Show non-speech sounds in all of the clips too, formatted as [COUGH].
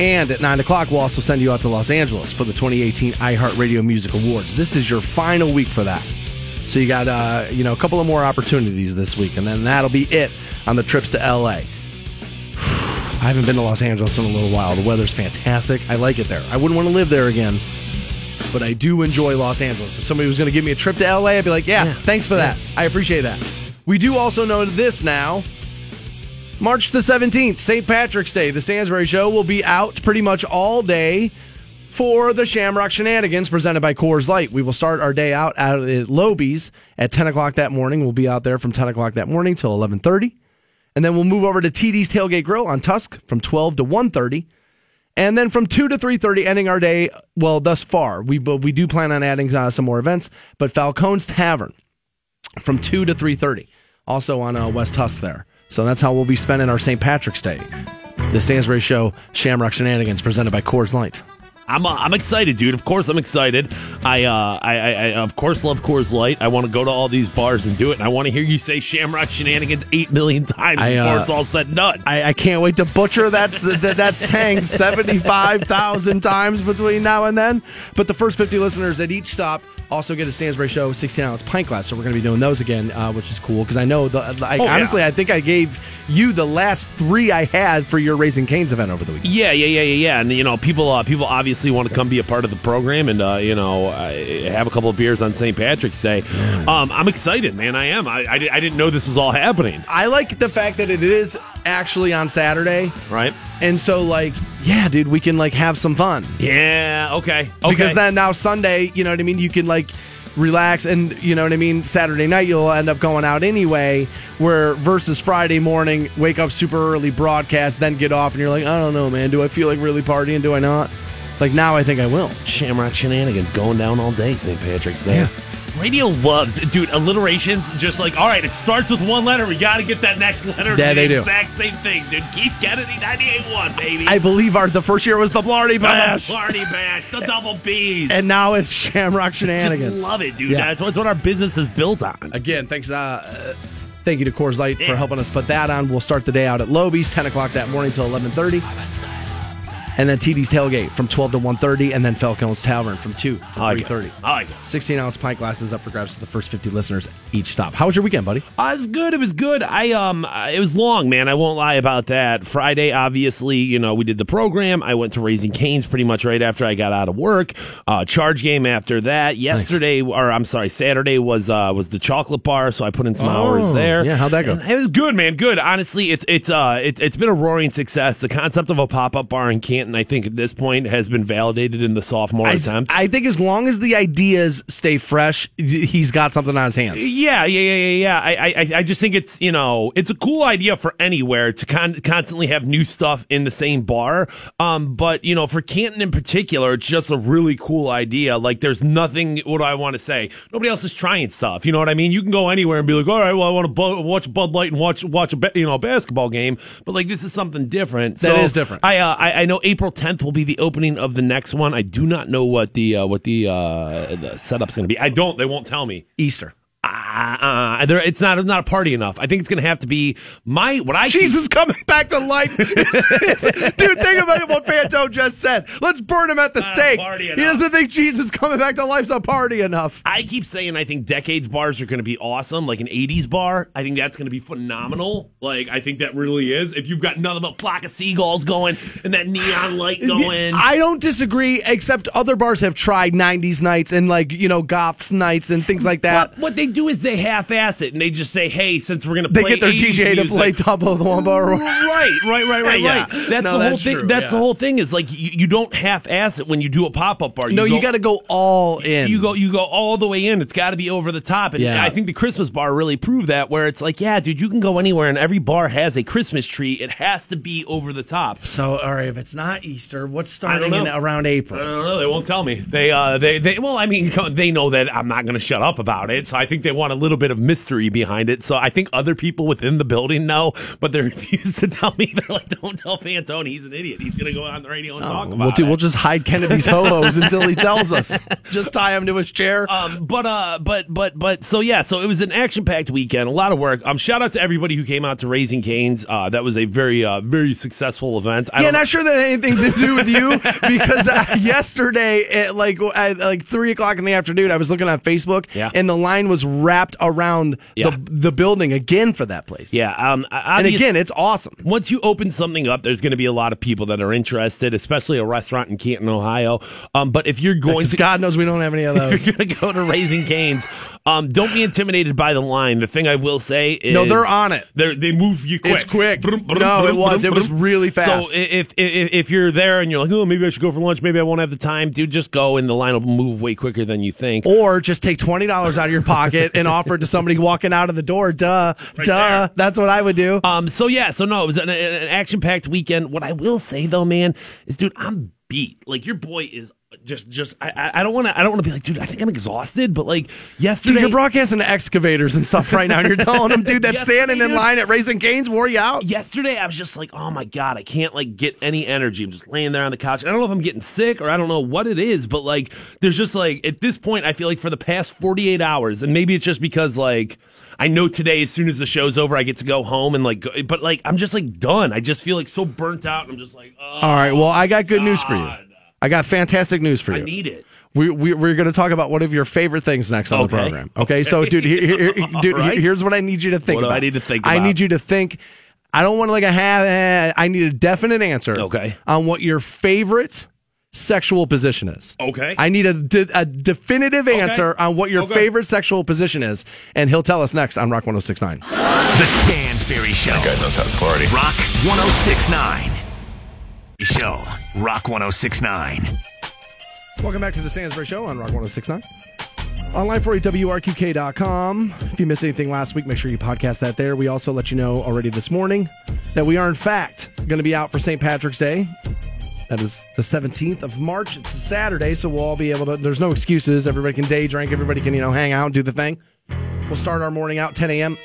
And at 9 o'clock, we'll also send you out to Los Angeles for the 2018 iHeartRadio Music Awards. This is your final week for that. So you got uh, you know a couple of more opportunities this week, and then that'll be it on the trips to LA. [SIGHS] I haven't been to Los Angeles in a little while. The weather's fantastic. I like it there. I wouldn't want to live there again, but I do enjoy Los Angeles. If somebody was going to give me a trip to LA, I'd be like, yeah, Yeah. thanks for that. I appreciate that. We do also know this now. March the 17th, St. Patrick's Day. The Stansbury Show will be out pretty much all day for the Shamrock Shenanigans presented by Coors Light. We will start our day out at Lobies at 10 o'clock that morning. We'll be out there from 10 o'clock that morning till 1130. And then we'll move over to TD's Tailgate Grill on Tusk from 12 to 1.30. And then from 2 to 3.30, ending our day, well, thus far. We, we do plan on adding uh, some more events. But Falcone's Tavern from 2 to 3.30, also on uh, West Tusk there. So that's how we'll be spending our St. Patrick's Day. The Stansbury Show Shamrock Shenanigans presented by Coors Light. I'm uh, I'm excited, dude. Of course, I'm excited. I, uh, I, I, I of course love Coors Light. I want to go to all these bars and do it, and I want to hear you say Shamrock Shenanigans eight million times I, before uh, it's all said and done. I, I can't wait to butcher that, that, that saying 75,000 times between now and then. But the first 50 listeners at each stop also get a Stansbury Show 16 ounce pint glass. So we're going to be doing those again, uh, which is cool because I know, the, I, Oh, yeah. honestly, I think I gave you the last three I had for your Raising Canes event over the weekend. Yeah, yeah, yeah, yeah, yeah. And you know, people, uh, people obviously want to come be a part of the program and uh, you know uh, have a couple of beers on St. Patrick's Day. Um, I'm excited, man. I am. I, I, I didn't know this was all happening. I like the fact that it is actually on Saturday. Right? And so, like, yeah, dude, we can, like, have some fun. Yeah. Okay. Okay. because then now Sunday, you know what I mean, you can like relax and you know what I mean, Saturday night you'll end up going out anyway, where versus Friday morning, wake up super early, broadcast, then get off and you're like, I don't know, man, do I feel like really partying? Do I not? Like now I think I will. Shamrock shenanigans going down all day, St. Patrick's Day. Radio loves, dude, alliterations. Just like, all right, it starts with one letter. We got to get that next letter. Yeah, the they do. Exact same thing, dude. Keith Kennedy, 98.1, baby. I believe our the first year was the Blarney the Bash. party bash, the double B's. And now it's Shamrock [LAUGHS] Shenanigans. Just love it, dude. Yeah. That's, what, that's what our business is built on. Again, thanks. Uh, uh, thank you to Coors Light for helping us put that on. We'll start the day out at Lobies, ten o'clock that morning till eleven thirty, and then TD's tailgate from twelve to one thirty, and then Falcone's Tavern from two to I like three it. thirty. I like it. Sixteen ounce pint glasses up for grabs to the first fifty listeners each stop. How was your weekend, buddy? Uh, it was good. It was good. I um, uh, it was long, man. I won't lie about that. Friday, obviously, you know, we did the program. I went to Raising Canes pretty much right after I got out of work. Uh, charge game after that. Yesterday, or I'm sorry, Saturday was uh was the chocolate bar, so I put in some hours Oh, there. yeah, how'd that go? And it was good, man. Good. Honestly, it's it's uh it's it's been a roaring success. The concept of a pop up bar in Canton, I think, at this point has been validated in the sophomore I, attempts. I think as long as the ideas stay fresh, he's got something on his hands. Yeah, yeah, yeah, yeah, yeah. I, I, I just think it's you know it's a cool idea for anywhere to con- constantly have new stuff in the same bar. Um, but you know for Canton in particular, it's just a really cool idea. Like there's nothing. What do I want to say? Nobody else is trying stuff. You know what I mean? You can go anywhere and be like, all right, well, I want to bu- watch Bud Light and watch watch a you know a basketball game. But like this is something different. That is is different. I, uh, I I know April 10th will be the opening of the next one. I do not know what the uh, what the uh, the setup's going to be. I don't. They won't tell me. Easter. Uh, there, it's not not a party enough. I think it's going to have to be my what I Jesus coming back to life. [LAUGHS] Dude, think about what Panto just said. Let's burn him at the stake. He doesn't think Jesus coming back to life's a party enough. I keep saying I think decades bars are going to be awesome, like an '80s bar. I think that's going to be phenomenal. Like I think that really is. If you've got nothing but flock of seagulls going and that neon light going, I don't disagree, except other bars have tried 90s nights and, like, you know, goths nights and things like that. But what they do is they half-ass it and they just say, "Hey, since we're going to They play get their 80s DJ to music- play Top of the One Right, right, right, right, [LAUGHS] Yeah. right. That's No, the whole that's thing. true, That's yeah. the whole thing. Is like you, you don't half-ass it when you do a pop-up bar. No, go- you got to go all in. You go, you go all the way in. It's got to be over the top, and Yeah. I think the Christmas bar really proved that. Where it's like, yeah, dude, you can go anywhere, and every bar has a Christmas tree. It has to be over the top. So, all right, if it's not Easter, what's starting in know. around I April? don't know. They won't tell me. They, uh, they, they. Well, I mean, they know that I'm not going to shut up about it, so I think they want a little bit of mystery behind it. So I think other people within the building know, but they [LAUGHS] refuse to tell me. They're like, "Don't tell Fantone, he's an idiot. He's going to go on the radio and talk about We'll, do, it." we'll just hide Kennedy's [LAUGHS] ho hos until he tells us. Just tie him to his chair. Um, but uh, but but but so yeah, so it was an action packed weekend, a lot of work. Um, shout out to everybody who came out to Raising Canes. Uh, that was a very uh very successful event. I Yeah, not sure that had anything to do with you [LAUGHS] because uh, yesterday at like at like three o'clock in the afternoon, I was looking on Facebook, Yeah. and the line was wrapped around Yeah. the the building again for that place. yeah. Um, and again, it's awesome. once you open something up, there's going to be a lot of people that are interested, especially a restaurant in Canton, Ohio. Um, but if you're going to God knows we don't have any of [LAUGHS] those. if you're going to go to Raising Canes, um, don't be intimidated by the line. The thing I will say is, No, they're on it. They they move you quick. It's quick. Brum, brum, No, it was. It was really fast. So if, if if you're there and you're like, oh, maybe I should go for lunch, maybe I won't have the time, dude, just go and the line will move way quicker than you think. or just take twenty dollars out of your pocket and offer it to somebody walking out of the door. Duh, duh. there. That's what I would do. Um. So yeah. So no, it was an, an action packed weekend. What I will say though, man, is dude, I'm beat. Like your boy is just just. I I- don't want to. I don't want to be like, dude. I think I'm exhausted. But like yesterday, Dude, you're broadcasting to excavators and stuff right now, and you're telling them, dude, that [LAUGHS] standing in line at Raising Canes wore you out. yesterday I was just like, oh my god, I can't like get any energy. I'm just laying there on the couch. I don't know if I'm getting sick or I don't know what it is, but like, there's just like at this point, I feel like for the past 48 hours, and maybe it's just because like. I know today, as soon as the show's over, I get to go home and like, go, but like, I'm just like done. I just feel like so burnt out. And I'm just like, oh, All right. Well, I got good news for you. I got fantastic news for you. I need it. We, we, we're going to talk about one of your favorite things next on the program. Okay, so dude, here, here- [LAUGHS] dude, right. here's what I need you to think What about. I need to think I need you to think. I don't want to like a have. eh, I need a definite answer. Okay. On what your favorite sexual position is. Okay. I need a, de- a definitive answer on what your Okay. favorite sexual position is, and he'll tell us next on Rock 106.9. The Stansbury Show. That guy knows how to party. Rock 1069. Show. Rock 1069. Welcome back to the Stansbury Show on Rock 1069. Online for you, WRQK.com. If you missed anything last week, make sure you podcast that there. We also let you know already this morning that we are, in fact, going to be out for St. Patrick's Day. That is the 17th of March. It's a Saturday, so we'll all be able to. There's no excuses. Everybody can day drink. Everybody can, you know, hang out, and do the thing. We'll start our morning out 10 a.m.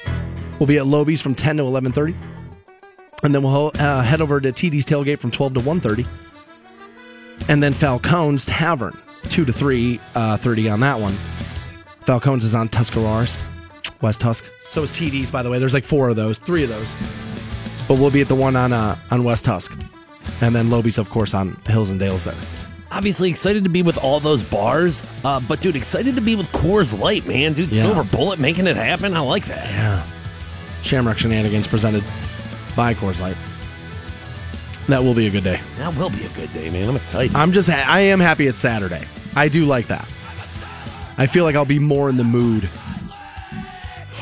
We'll be at Lobies from 10 to 11:30, and then we'll uh, head over to TD's tailgate from 12 to 1:30 and then Falcone's Tavern, two to three uh, thirty on that one. Falcone's is on Tuscarawas, West Tusk. So is TD's, by the way. There's like four of those, three of those. But we'll be at the one on uh, on West Tusk, and then Lobies, of course, on Hills and Dales there. Obviously excited to be with all those bars, uh, but dude, excited to be with Coors Light, man. Dude, Yeah. Silver Bullet making it happen. I like that. Yeah. Shamrock Shenanigans presented by Coors Light. That will be a good day. That will be a good day, man. I'm excited. I'm just, ha- I am happy it's Saturday. I do like that. I feel like I'll be more in the mood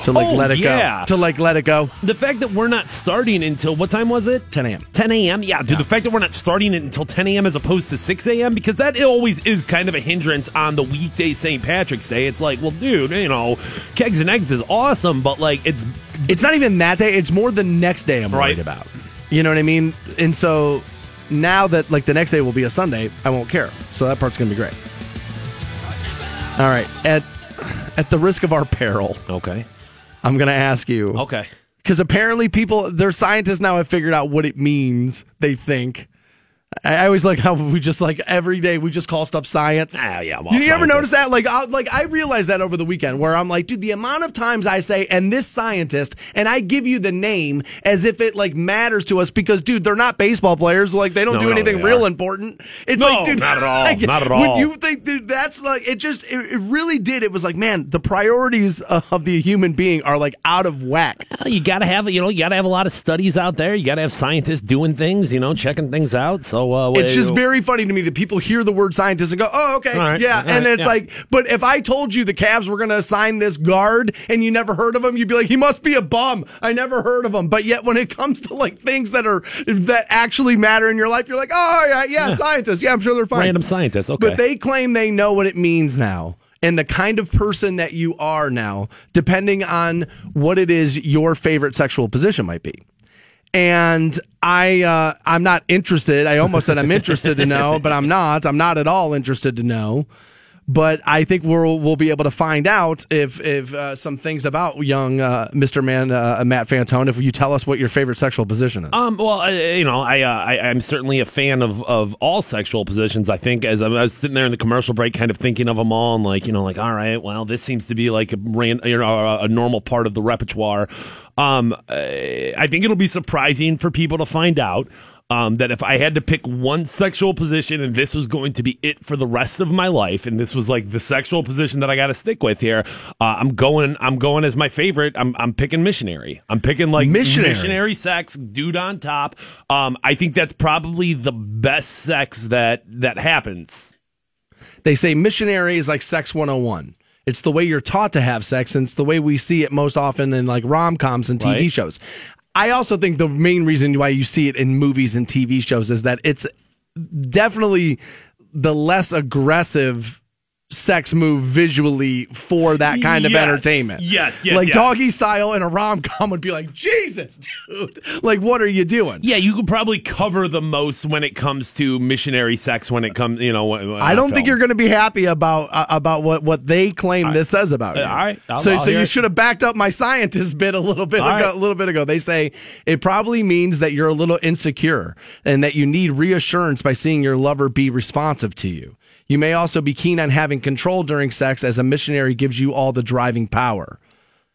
to like Oh, let it yeah. go. To like let it go. the fact that we're not starting until what time was it? 10 a.m. 10 a.m. Yeah, dude. The fact that we're not starting it until 10 a.m. as opposed to 6 a.m. because that always is kind of a hindrance on the weekday St. Patrick's Day. It's like, well, dude, you know, kegs and eggs is awesome, but like it's It's not even that day. It's more the next day I'm worried about. You know what I mean? And so now that like the next day will be a Sunday, I won't care. So that part's gonna be great. All right. At at the risk of our peril, okay. I'm gonna ask you. Okay. Because apparently people, their scientists now have figured out what it means. They think. I I always like how we just like every day we just call stuff science. Ah, yeah, well, you, you ever scientists. notice that? Like, I, like I realized that over the weekend, where I'm like, dude, the amount of times I say "and this scientist," and I give you the name as if it like matters to us because, dude, they're not baseball players. Like, they don't No, do no, anything real are. important. It's No, like, dude, not at all. like, Not at When all. you think, dude, that's like it. Just it, it really did. It was like, man, the priorities of the human being are like out of whack. Well, you got to have, you know, you got to have a lot of studies out there. You got to have scientists doing things, you know, checking things out. So uh, It's just very funny to me that people hear the word scientist and go, "Oh, okay, right, yeah," all and it's yeah. like, but if I told you the Cavs were going to assign this guard and you never heard of him, you'd be like, "He must be a bum." I never heard of him. But yet, when it comes to like things that are that actually matter in your life, you're like, "Oh, yeah, yeah, scientists. Yeah, I'm sure they're fine." random scientists. Okay. But they claim they know what it means now. And the kind of person that you are now, depending on what it is your favorite sexual position might be. And I, uh, I'm not interested. I almost said I'm interested to know, but I'm not. I'm not at all interested to know. But I think we'll we'll be able to find out if if uh, some things about young uh, Mr. Man uh, Matt Fantone if you tell us what your favorite sexual position is. Um, well, I, you know, I, uh, I I'm certainly a fan of, of all sexual positions. I think as I was sitting there in the commercial break, kind of thinking of them all, and like you know, like all right, well, this seems to be like a ran, you know a normal part of the repertoire. Um, I think it'll be surprising for people to find out um, that if I had to pick one sexual position and this was going to be it for the rest of my life, and this was like the sexual position that I got to stick with here, uh, I'm going. I'm going as my favorite. I'm, I'm picking missionary. I'm picking like missionary. missionary sex, dude on top. Um, I think that's probably the best sex that that happens. They say missionary is like sex 101. It's the way you're taught to have sex, and it's the way we see it most often in like rom coms and TV Right. shows. I also think the main reason why you see it in movies and TV shows is that it's definitely the less aggressive sex move visually for that kind of entertainment. Yes, yes, Like yes. doggy style in a rom com would be like, Jesus, dude. [LAUGHS] Like, what are you doing? Yeah, you could probably cover the most when it comes to missionary sex. When it comes, you know, when, I don't on think you're going to be happy about uh, about what, what they claim this says about you. all right, I'll- so I'll so you it. should have backed up my scientist [LAUGHS] bit a little bit All ago, right. a little bit ago. They say it probably means that you're a little insecure and that you need reassurance by seeing your lover be responsive to you. You may also be keen on having control during sex as a missionary gives you all the driving power.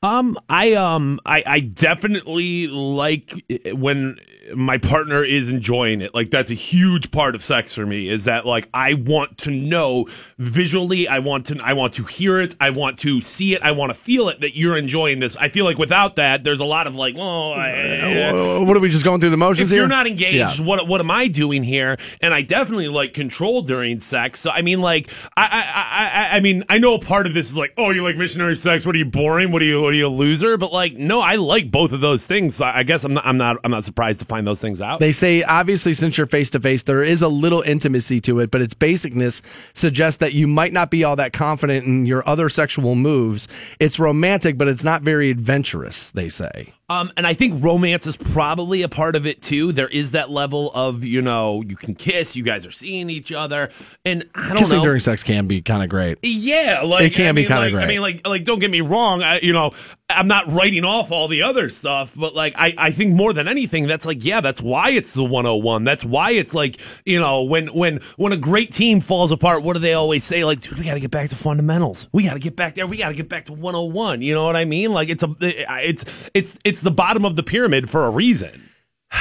Um, I um, I, I definitely like when my partner is enjoying it. Like that's a huge part of sex for me. Is that like I want to know visually. I want to. I want to hear it. I want to see it. I want to feel it that you're enjoying this. I feel like without that, there's a lot of like, oh, I, Uh, What are we just going through the motions if here? you're not engaged, Yeah. what what am I doing here? And I definitely like control during sex. So I mean, like, I I, I I I mean, I know a part of this is like, oh, you like missionary sex? What are you boring? What are you what are you a loser? But like, no, I like both of those things. So I guess I'm not I'm not I'm not surprised to find those things out. They say, obviously, since you're face to face, there is a little intimacy to it, but its basicness suggests that you might not be all that confident in your other sexual moves. It's romantic, but it's not very adventurous, they say. Um, and I think romance is probably a part of it too. There is that level of you know you can kiss, you guys are seeing each other, and I don't know. Kissing know. during sex can be kind of great. Yeah, like It can I be kinda like, great. I mean, like, like, don't get me wrong. I, you know, I'm not writing off all the other stuff, but like, I, I think more than anything, that's like, yeah, that's why it's the 101. That's why it's like, you know, when, when, when a great team falls apart, what do they always say? Like, dude, we got to get back to fundamentals. We got to get back there. We got to get back to 101. You know what I mean? Like, it's a, it's, it's, it's the bottom of the pyramid for a reason, [SIGHS]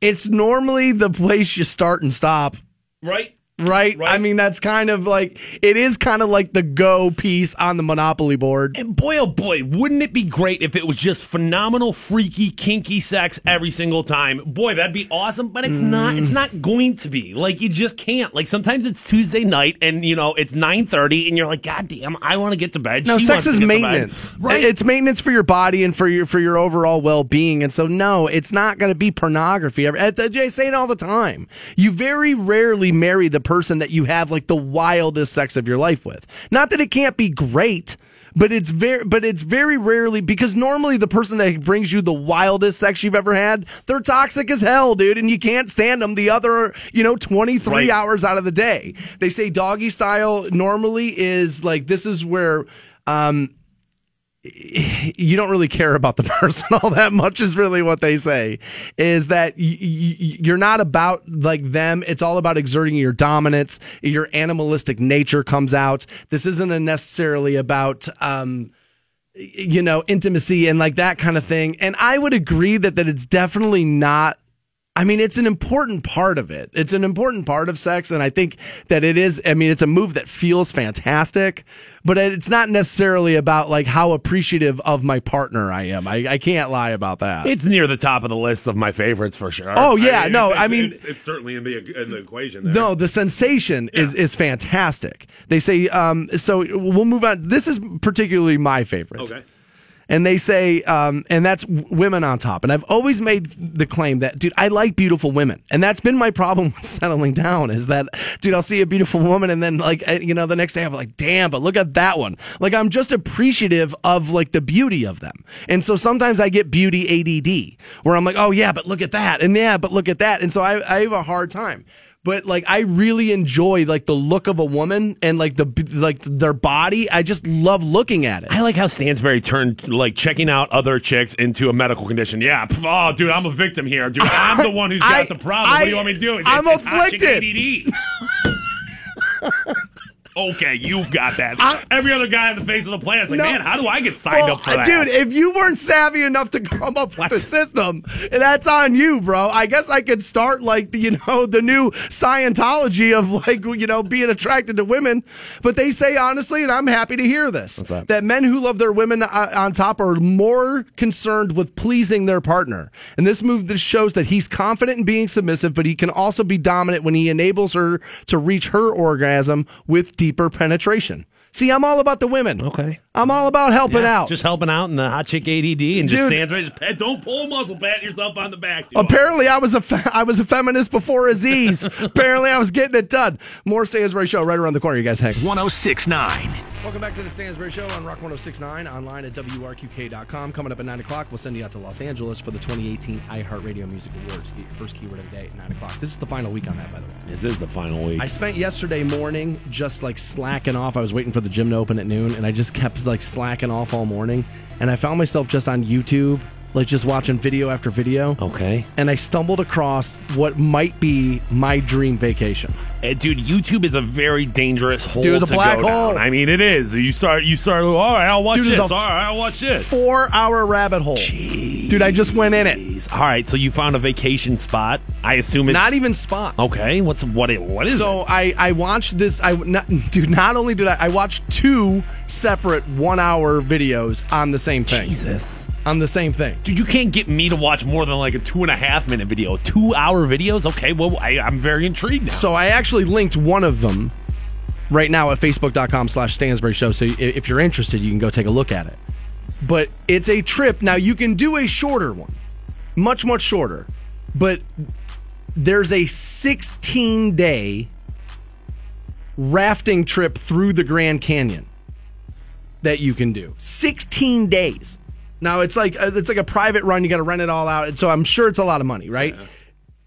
It's normally the place you start and stop, right? Right? Right. I mean, that's kind of like, it is kind of like the go piece on the Monopoly board. And boy, oh boy, wouldn't it be great if it was just phenomenal, freaky, kinky sex every single time? Boy, that'd be awesome. But it's not. It's mm. not going to be. Like you just can't. Like sometimes it's Tuesday night, and you know it's nine thirty, and you're like, God damn, I want to get to bed. No, She sex is get to bed." maintenance. right? It's maintenance for your body and for your for your overall well being. And so, no, it's not going to be pornography. I say it all the time. You very rarely marry the person that you have like the wildest sex of your life with. Not that it can't be great. But it's very, but it's very rarely because normally the person that brings you the wildest sex you've ever had, they're toxic as hell, dude, and you can't stand them the other, you know, twenty three Right. hours out of the day. They say doggy style normally is like this is where um, [LAUGHS] you don't really care about the [LAUGHS] person all that much is really what they say is that y- y- you're not about like them. It's all about exerting your dominance. Your animalistic nature comes out. This isn't necessarily about um you know intimacy and like that kind of thing. And i would agree that that it's definitely not I mean, it's an important part of it. It's an important part of sex. And I think that it is, I mean, it's a move that feels fantastic, but it's not necessarily about like how appreciative of my partner I am. I, I can't lie about that. It's near the top of the list of my favorites for sure. Oh, yeah, no, it's, I mean- it's, it's certainly in the in the equation. There. No, the sensation is is fantastic. They say um so we'll move on. This is particularly my favorite. Okay. And they say, um, and that's women on top. And I've always made the claim that, dude, I like beautiful women. And that's been my problem [LAUGHS] with settling down is that, dude, I'll see a beautiful woman and then, like, you know, the next day I'm like, damn, but look at that one. Like, I'm just appreciative of, like, the beauty of them. And so sometimes I get beauty ADD where I'm like, oh, yeah, but look at that. And yeah, but look at that. And so I, I have a hard time. But like I really enjoy like the look of a woman and like the like their body. I just love looking at it. I like how Stansbury turned like checking out other chicks into a medical condition. Yeah, pff, oh, dude, I'm a victim here, dude. I'm the one who's [LAUGHS] got I- the problem. what do you want me to do? It's- I'm it's ah, chick afflicted. [LAUGHS] okay, you've got that. I- Every other guy on the face of the planet's like, No. man, how do I get signed Well, up for that? dude, if you weren't savvy enough to come up with the system, that's on you, bro. I guess I could start like the, you know the new Scientology of like you know being attracted to women. But they say honestly, and I'm happy to hear this, that? men who love their women uh, on top are more concerned with pleasing their partner. And this move this shows that he's confident in being submissive, but he can also be dominant when he enables her to reach her orgasm with deeper penetration. See, I'm all about the women. Okay. I'm all about helping Yeah, out. Just helping out in the hot chick ADD and just Dude. stands right. Just pat, don't pull a muscle, pat yourself on the back. too Apparently, I was a fe- I was a feminist before Aziz. [LAUGHS] Apparently, I was getting it done. More Stansbury Show right around the corner. You guys hang. 1069. Welcome back to the Stansbury Show on Rock 1069, online at WRQK.com. Coming up at 9 o'clock, we'll send you out to Los Angeles for the 2018 iHeartRadio Music Awards. Get your first keyword of the day at 9 o'clock. This is the final week on that, by the way. This is the final week. I spent yesterday morning just like slacking off. I was waiting for the gym to open at noon, and I just kept like slacking off all morning. And I found myself just on YouTube, like just watching video after video. okay. And I stumbled across what might be my dream vacation. Uh, dude, YouTube is a very dangerous hole Dude, it's a to black go hole. down. I mean, it is. You start, you start. All right, I'll watch Dude, it's this. a All right, I'll watch this. Four hour rabbit hole. Dude, I just went in it. All right, so you found a vacation spot. I assume it's Not even spot. Okay, what's what? It, what is it? So it? I I watched this. I not, dude. Not only did I I watched two separate one hour videos on the same thing. Jesus, On the same thing. dude, you can't get me to watch more than like a two and a half minute video. Two hour videos? Okay, well, I, I'm very intrigued now. So I actually linked one of them right now at facebook.com slash Stansbury Show. So if you're interested, you can go take a look at it. But it's a trip. Now you can do a shorter one, much, much shorter. But there's a 16 day rafting trip through the Grand Canyon that you can do. 16 days. Now it's like uh, it's like a private run. You got to rent it all out, and so I'm sure it's a lot of money, right?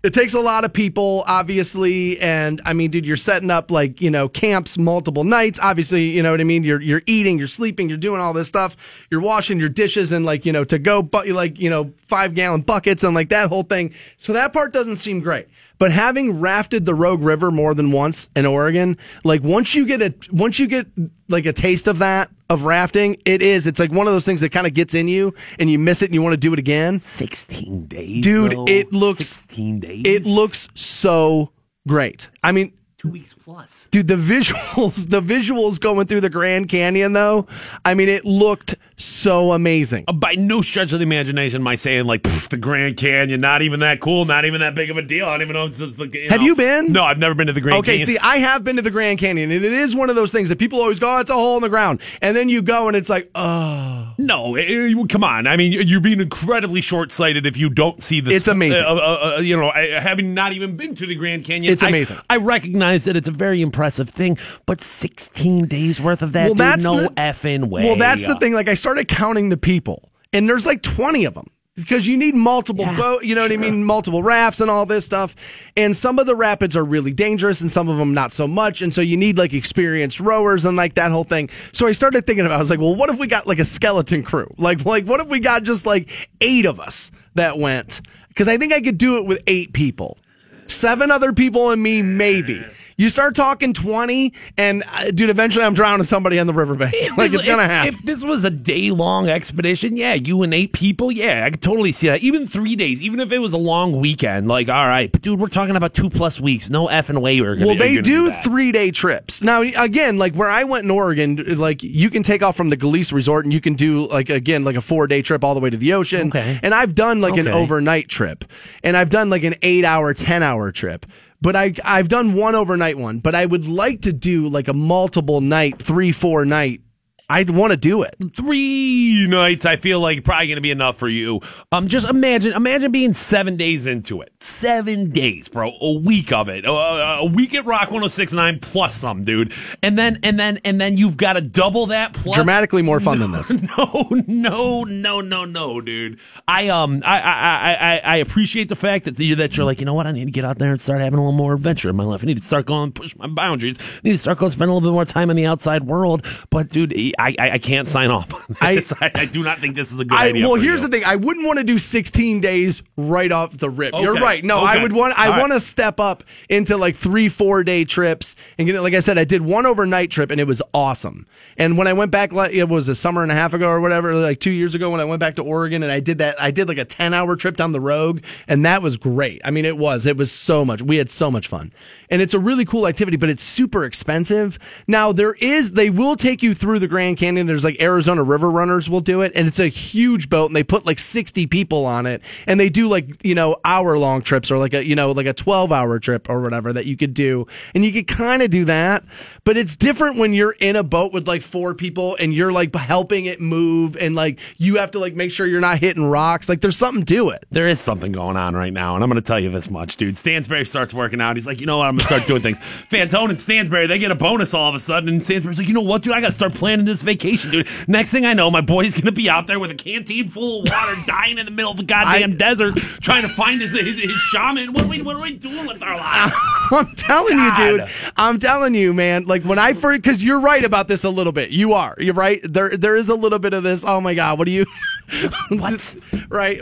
It takes a lot of people, obviously, and I mean, dude, you're setting up like you know camps multiple nights. Obviously, you know what I mean. You're you're eating, you're sleeping, you're doing all this stuff. You're washing your dishes and like you know to go, but like you know five gallon buckets and like that whole thing. So that part doesn't seem great. But having rafted the Rogue River more than once in Oregon, like once you get a once you get like a taste of that of rafting, it is. It's like one of those things that kind of gets in you and you miss it and you want to do it again. Sixteen days, Dude, though? it looks sixteen days. It looks so great. I mean, two weeks plus. dude, the [LAUGHS] visuals, the visuals going through the Grand Canyon though. I mean, it looked so amazing. Uh, By no stretch of the imagination, am I saying like "Pff, the Grand Canyon, not even that cool, not even that big of a deal. I don't even know it's just, you Have you been? No, I've never been to the Grand Canyon. Okay, Canyon. see, I have been to the Grand Canyon, and it is one of those things that people always go, oh, it's a hole in the ground. And then you go, and it's like, oh. No, eh, eh, come on. I mean, you're being incredibly short-sighted if you don't see this. It's amazing. Uh, uh, uh, you know, I- having not even been to the Grand Canyon, It's I- amazing. I, recognize that it's a very impressive thing, but 16 days worth of that, Well, dude, that's no the- effing way. Well, that's the thing. Like, I started counting the people, and there's like 20 of them because you need multiple Yeah, boat, you know what I mean? Multiple rafts and all this stuff. And some of the rapids are really dangerous, and some of them not so much. And so you need like experienced rowers and like that whole thing. So I started thinking about. I was like, well, what if we got like a skeleton crew? Like, like what if we got just like eight of us that went? Because I think I could do it with eight people. Seven other people and me, maybe. You start talking 20, and uh, dude, eventually I'm drowning somebody on the riverbank. [LAUGHS] like, it's going to happen. If this was a day long expedition, yeah, you and eight people, yeah, I could totally see that. Even three days, even if it was a long weekend, like, all right, but dude, we're talking about two plus weeks. No effing way we're gonna. Do that. Well, they do that. three day trips. Now, again, like where I went in Oregon, like you can take off from the Galice Resort and you can do like again like a four day trip all the way to the ocean. Okay. And I've done like an overnight trip, and I've done like an eight hour, ten hour trip. But I I've done one overnight one. But I would like to do like a multiple night, three four night I'd want to do it. three nights I feel like probably going to be enough for you. Um, just imagine, imagine being seven days into it. Seven days, bro. A week of it. Uh, a week at Rock 106.9 plus some, dude. And then, and then, and then you've got to double that plus. Dramatically more fun [LAUGHS] than this. No, no, no, no, no, dude. I um, I I I I appreciate the fact that you that you're like, you know what? I need to get out there and start having a little more adventure in my life. I need to start going and push my boundaries. I need to start going spend a little bit more time in the outside world. But dude, I I, can't sign off. On I- this. I, I do not think this is a good I, idea. well, here's you. the thing. I wouldn't want to do 16 days right off the rip. You're right. No, I would want. I All right. want to step up into like three, four day trips. And get, like I said, I did one overnight trip and it was awesome. And when I went back, it was a summer and a half ago or whatever, like two years ago when I went back to Oregon and I did that. I did like a 10 hour trip down the Rogue, and that was great. I mean, it was. It was so much. We had so much fun, and it's a really cool activity, but it's super expensive. Now there is. They will take you through the Grand Canyon. There's like Arizona River Runners will do it, and it's a huge boat, and they put like 60 people on it, and they do like you know hour long trips or like a you know like a 12 hour trip or whatever that you could do, and you could kind of do that, but it's different when you're in a boat with like four people and you're like helping it move, and like you have to like make sure you're not hitting rocks. Like there's something to it. There is something going on right now, and I'm going to tell you this much, dude. Stansbury starts working out. He's like, you know what? I'm going to start doing things. Fantone and Stansbury, they get a bonus all of a sudden, and Stansbury's like, you know what, dude? I got to start planning this vacation, dude. Next thing I know, my boy's to be out there with a canteen full of water, [LAUGHS] dying in the middle of the goddamn I- desert, trying to find his, his, his shaman. What are, we, what are we doing with our lives? [LAUGHS] I'm telling God. you, dude. I'm telling you, man. Like when I first, because you're right about this a little bit. You are. You're right. There, there is a little bit of this. Oh my god, what do you? [LAUGHS] what? right.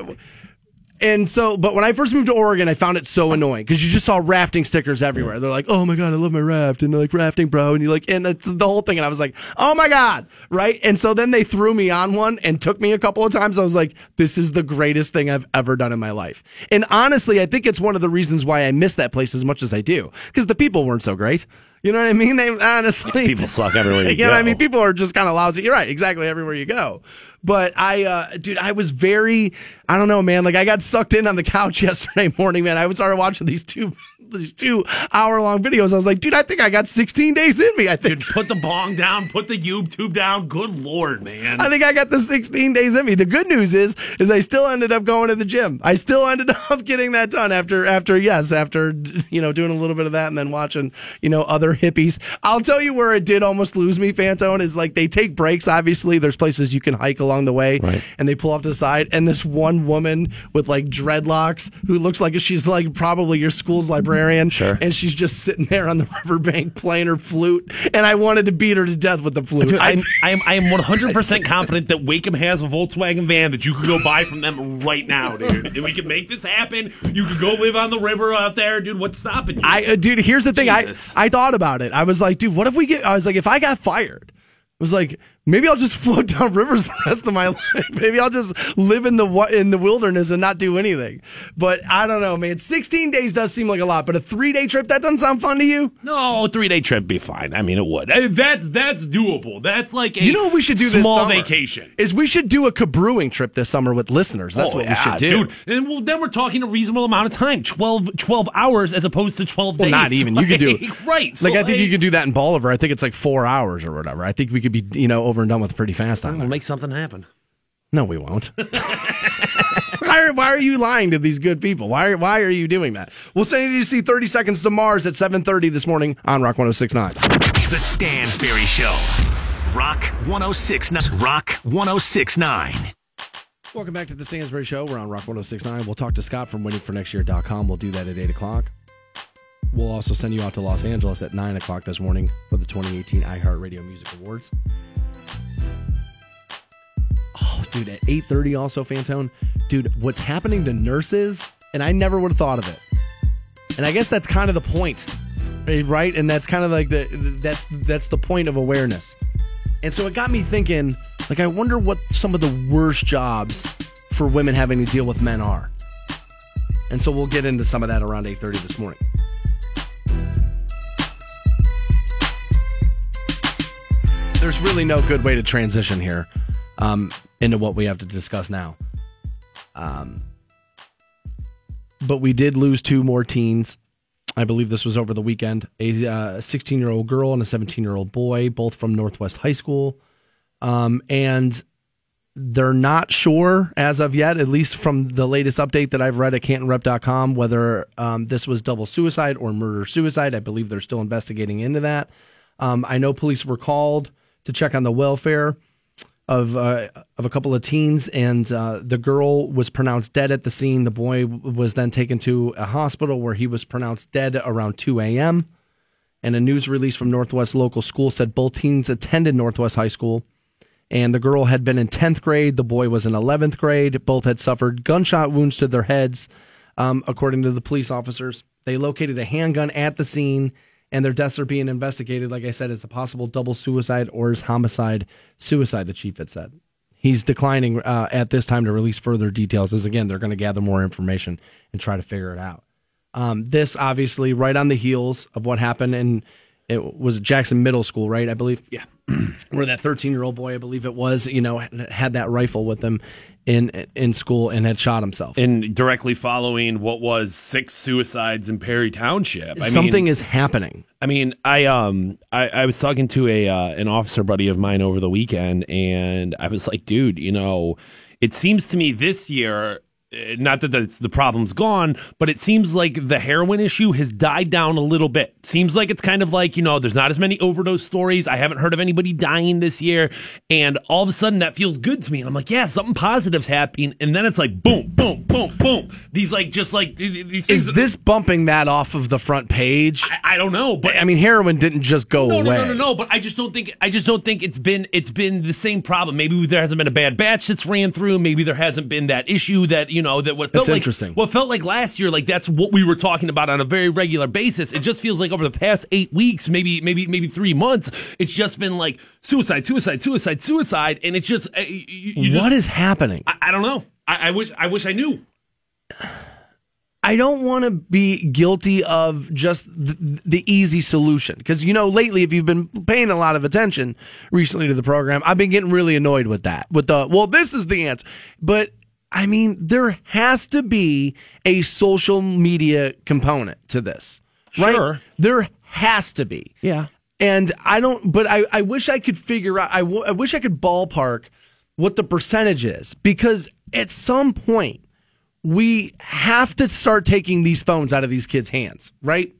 And so, but when I first moved to Oregon, I found it so annoying because you just saw rafting stickers everywhere. They're like, "Oh my god, I love my raft," and they're like rafting, bro, and you like, and it's the whole thing. And I was like, "Oh my god!" Right? And so then they threw me on one and took me a couple of times. I was like, "This is the greatest thing I've ever done in my life." And honestly, I think it's one of the reasons why I miss that place as much as I do because the people weren't so great. You know what I mean? They honestly People suck everywhere you [LAUGHS] you know what I mean? People are just kind of lousy. You're right, exactly everywhere you go. But I, uh, dude, I was very, I don't know, man. Like I got sucked in on the couch [LAUGHS] yesterday morning, man. I was started watching these two, these two hour long videos. I was like, dude, I think I got 16 days in me. I think. Dude, put the bong down, put the YouTube down. Good lord, man. I think I got the 16 days in me. The good news is, is I still ended up going to the gym. I still ended [LAUGHS] up getting that done after, after yes, after you know doing a little bit of that and then watching you know other hippies. I'll tell you where it did almost lose me. Fantone is like they take breaks. Obviously, there's places you can hike along the way, Right. and they pull off to the side. And this one woman with like dreadlocks who looks like she's like probably your school's librarian, Sure. and she's just sitting there on the [LAUGHS] riverbank playing her flute. And I wanted to beat her to death with the flute. Dude, I'm, I am I am 100% confident that Waikem has a Volkswagen van that you could go buy from them right now, dude. And we can make this happen. You could go live on the river out there, dude. What's stopping you? I, uh, dude, here's the thing. Jesus. I, I thought about it. I was like, dude, what if we get? I was like, if I got fired, I was like, maybe I'll just [LAUGHS] float down rivers the rest of my life. [LAUGHS] Maybe I'll just live in the in the wilderness and not do anything. But I don't know, man. 16 days does seem like a lot, but a three day trip that doesn't sound fun to you. no, three day trip be fine. I mean, it would. Eh, that's that's doable. That's like a You know what we should do this small summer? vacation. Is we should do a cabrewing trip this summer with listeners. That's Oh, what we should do. dude. And well, then we're talking a reasonable amount of time 12, 12 hours as opposed to twelve Well, days. not even. [LAUGHS] You could do Like, right. Like so, I think you hey, could do that in Bolivar. I think it's like four hours or whatever. I think we could be you know over and done with pretty fast on We'll that. make something happen. No, we won't. [LAUGHS] why, are, why are you lying to these good people? Why are, why are you doing that? We'll send you to see 30 Seconds to Mars at 7.30 this morning on Rock 1069. The Stansbury Show. Rock 1069. Rock 1069. Welcome back to the Stansbury Show. We're on Rock 1069. We'll talk to Scott from waitingfornextyear.com. We'll do that at 8 o'clock. We'll also send you out to Los Angeles at 9 o'clock this morning for the 2018 iHeartRadio Music Awards. Oh, dude, at 8.30 also, Fantone. Dude, what's happening to nurses, and I never would have thought of it. And I guess that's kind of the point, eh, right? And that's kind of like the that's that's the point of awareness. And so it got me thinking, like, I wonder what some of the worst jobs for women having to deal with men are. And so we'll get into some of that around 8:30 this morning. There's really no good way to transition here um, into what we have to discuss now. Um, but we did lose two more teens. I believe this was over the weekend. A 16 year old girl and a 17 year old boy, both from Northwest High School. Um, and they're not sure as of yet, at least from the latest update that I've read at CantonRep.com, whether um, this was double suicide or murder suicide. I believe they're still investigating into that. Um, I know police were called to check on the welfare of uh, of a couple of teens, and uh, the girl was pronounced dead at the scene. The boy was then taken to a hospital where he was pronounced dead around 2 a.m. And a news release from Northwest Local School said both teens attended Northwest High School and the girl had been in 10th grade. The boy was in 11th grade. Both had suffered gunshot wounds to their heads, um, according to the police officers. They located a handgun at the scene, and their deaths are being investigated, like I said, as a possible double suicide or as homicide suicide, the chief had said. He's declining uh, at this time to release further details, as again, they're going to gather more information and try to figure it out. Um, this obviously right on the heels of what happened in it was Jackson Middle School, right? I believe. Yeah. [CLEARS THROAT] Where that 13 year old boy, I believe it was, you know, had that rifle with him in in school and had shot himself. And directly following what was six suicides in Perry Township. I Something mean, is happening. I mean, I um I, I was talking to a uh, an officer buddy of mine over the weekend and I was like, dude, you know, it seems to me this year Eh, not that that's, the problem's gone, but it seems like the heroin issue has died down a little bit. Seems like it's kind of like, you know, there's not as many overdose stories. I haven't heard of anybody dying this year. And all of a sudden that feels good to me. And I'm like, yeah, something positive's happening. And then it's like, boom, boom, boom, boom. These like, just like, these Is this bumping that off of the front page? I, I, don't know. But I mean, heroin didn't just go no, away. No, no, no, no. But I just don't think, I just don't think it's been, it's been the same problem. Maybe there hasn't been a bad batch that's ran through. Maybe there hasn't been that issue that, you know, that what felt like interesting. What felt like last year, like that's what we were talking about on a very regular basis. It just feels like over the past eight weeks, maybe maybe maybe three months, it's just been like suicide, suicide, suicide, suicide, and it's just, uh, you, you just what is happening? I, I don't know. I, I wish I wish I knew. [SIGHS] I don't want to be guilty of just the, the easy solution because you know lately if you've been paying a lot of attention recently to the program I've been getting really annoyed with that with the well this is the answer but I mean, there has to be a social media component to this, right? Sure. There has to be. Yeah. And I don't, but I, I wish I could figure out, I, w- I wish I could ballpark what the percentage is because at some point we have to start taking these phones out of these kids' hands, right?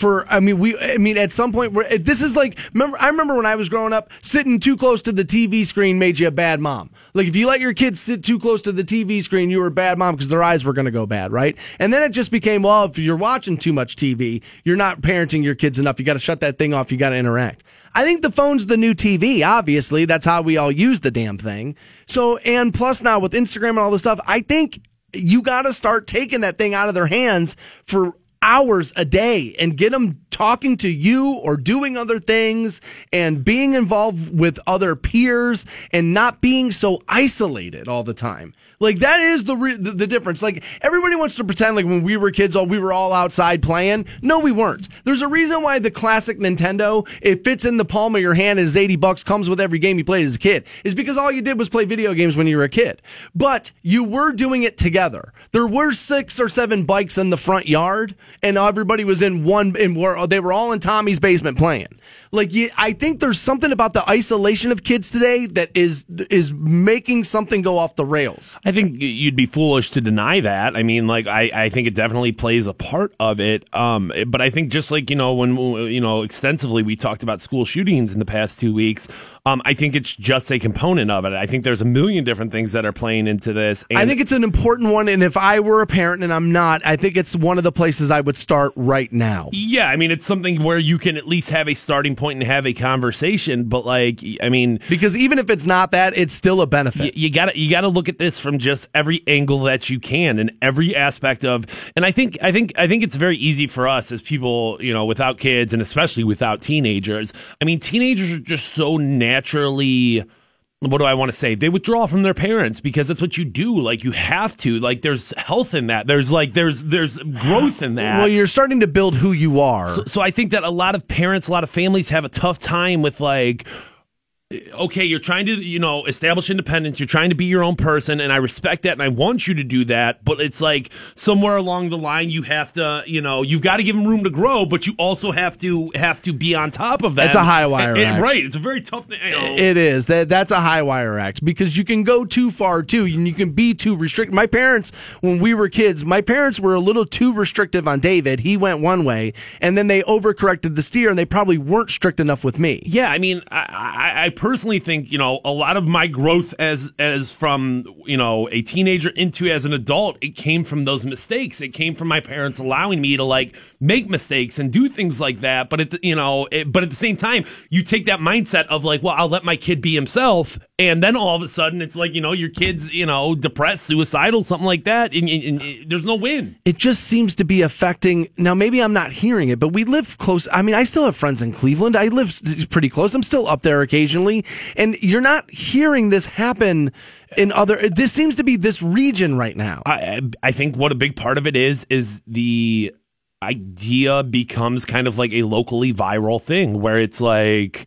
For I mean we I mean at some point where this is like remember I remember when I was growing up sitting too close to the TV screen made you a bad mom. Like if you let your kids sit too close to the TV screen you were a bad mom because their eyes were going to go bad, right? And then it just became well if you're watching too much TV, you're not parenting your kids enough. You got to shut that thing off, you got to interact. I think the phone's the new TV, obviously. That's how we all use the damn thing. So and plus now with Instagram and all this stuff, I think you got to start taking that thing out of their hands for hours a day and get them talking to you or doing other things and being involved with other peers and not being so isolated all the time. Like that is the, re- the, the difference. Like everybody wants to pretend like when we were kids, all we were all outside playing. No, we weren't. There's a reason why the classic Nintendo it fits in the palm of your hand and is eighty bucks, comes with every game you played as a kid. Is because all you did was play video games when you were a kid. But you were doing it together. There were six or seven bikes in the front yard, and everybody was in one. And were they were all in Tommy's basement playing. Like you, I think there's something about the isolation of kids today that is is making something go off the rails. I think you'd be foolish to deny that. I mean, like I, I think it definitely plays a part of it. Um, but I think just like you know when you know extensively we talked about school shootings in the past two weeks. Um, I think it's just a component of it. I think there's a million different things that are playing into this. I think it's an important one, and if I were a parent and I'm not, I think it's one of the places I would start right now. Yeah, I mean, it's something where you can at least have a starting point and have a conversation. But like, I mean, because even if it's not that, it's still a benefit. You got to you got to look at this from just every angle that you can and every aspect of. And I think I think I think it's very easy for us as people, you know, without kids and especially without teenagers. I mean, teenagers are just so naturally what do I want to say? They withdraw from their parents because that's what you do. Like you have to. Like there's health in that. There's like there's there's growth in that. Well, you're starting to build who you are. So, so I think that a lot of parents, a lot of families have a tough time with like okay, you're trying to, you know, establish independence. You're trying to be your own person, and I respect that, and I want you to do that. But it's like somewhere along the line, you have to, you know, you've got to give them room to grow, but you also have to have to be on top of that. It's a high wire And- and- act. right? It's a very tough thing. You know. It is that that's a high wire act because you can go too far too, and you can be too restricted. My parents, when we were kids, my parents were a little too restrictive on David. He went one way, and then they overcorrected the steer, and they probably weren't strict enough with me. Yeah, I mean, I, I, I personally think you know a lot of my growth as as from you know a teenager into as an adult, it came from those mistakes. It came from my parents allowing me to like make mistakes and do things like that. But at the, you know, it, but at the same time, you take that mindset of like, well, I'll let my kid be himself, and then all of a sudden, it's like you know your kid's you know depressed, suicidal, something like that, and, and- and there's no win. it just seems to be affecting now maybe i'm not hearing it but we live close i mean i still have friends in cleveland i live pretty close i'm still up there occasionally and you're not hearing this happen in other this seems to be this region right now. I I think what a big part of it is is the idea becomes kind of like a locally viral thing where it's like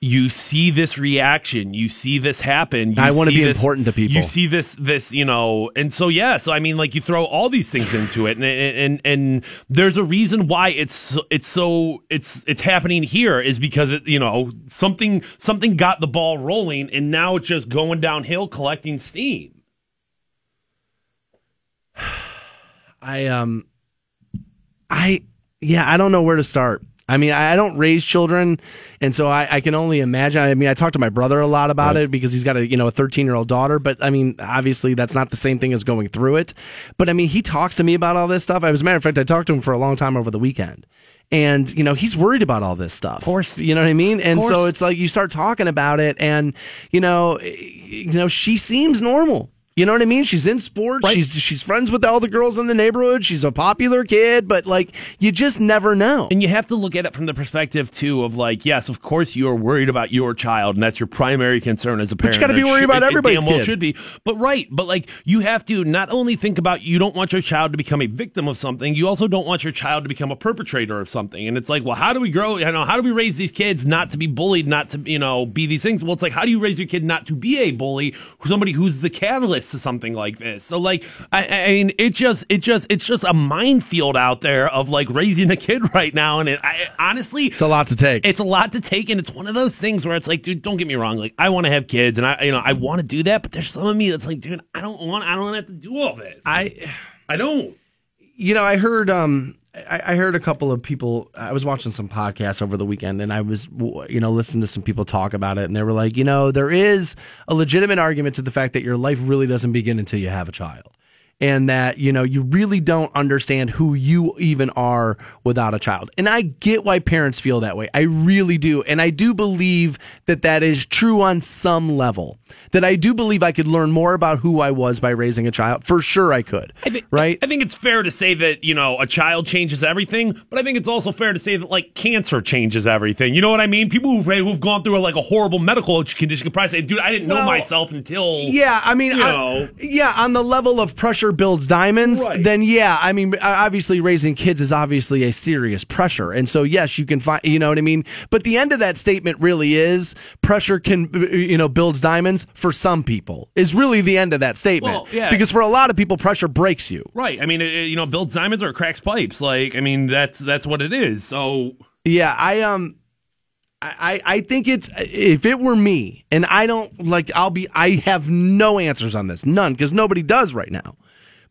you see this reaction, you see this happen. You I wanna be this- important to people. You see this, this, you know, and so yeah. So I mean, like you throw all these things into it, and and and, and there's a reason why it's it's so it's it's happening here is because it you know something something got the ball rolling, and now it's just going downhill, collecting steam. [SIGHS] I um I yeah, I don't know where to start. I mean, I don't raise children, and so I, I can only imagine. I mean, I talk to my brother a lot about it because he's got a you know a 13 year old daughter. But I mean, obviously that's not the same thing as going through it. But I mean, he talks to me about all this stuff. As a matter of fact, I talked to him for a long time over the weekend, and you know he's worried about all this stuff. Of course. you know what I mean. And so it's like you start talking about it, and you know, you know, she seems normal. You know what I mean? She's in sports. She's she's friends with all the girls in the neighborhood. She's a popular kid, but like you just never know. And you have to look at it from the perspective too of like, yes, of course you are worried about your child, and that's your primary concern as a parent. But you gotta be It worried about it- it everybody's damn well kid. should be, but right, but like you have to not only think about you don't want your child to become a victim of something, you also don't want your child to become a perpetrator of something. And it's like, well, how do we grow? You know, how do we raise these kids not to be bullied, not to you know be these things? Well, it's like, how do you raise your kid not to be a bully, somebody who's the catalyst to something like this? So like, I, I mean, it just, it just, it's just a minefield out there of like raising a kid [LAUGHS] right now, and it, I honestly, It's a lot to take. it's a lot to take, and it's one of those things where it's like, dude, don't get me wrong. Like, I want to have kids, and I, you know, I want to do that, but there's some of me that's like, dude, I don't want, I don't want have to do all this. I, I don't. you know, I heard um I, I heard a couple of people I was watching some podcasts over the weekend and I was you know listening to some people talk about it and they were like, you know, there is a legitimate argument to the fact that your life really doesn't begin until you have a child. And that, you know, you really don't understand who you even are without a child. And I get why parents feel that way. I really do. And I do believe that that is true on some level. That I do believe I could learn more about who I was by raising a child. For sure I could. I think, right? I think it's fair to say that you know a child changes everything, but I think it's also fair to say that like cancer changes everything. You know what I mean? People who've, who've gone through like a horrible medical condition can probably say, "Dude, I didn't know myself until." Yeah, I mean, you I- know. yeah, on the level of pressure builds diamonds, Right. then yeah, I mean, obviously raising kids is obviously a serious pressure, and so yes, you can find, you know what I mean. But the end of that statement really is pressure can, you know, builds diamonds for some people is really the end of that statement. Well, yeah. Because for a lot of people, pressure breaks you. Right. I mean, it, you know, builds diamonds or cracks pipes. Like, I mean, that's that's what it is. So Yeah, I um I, I think it's if it were me and I don't like I'll be I have no answers on this. None, because nobody does right now.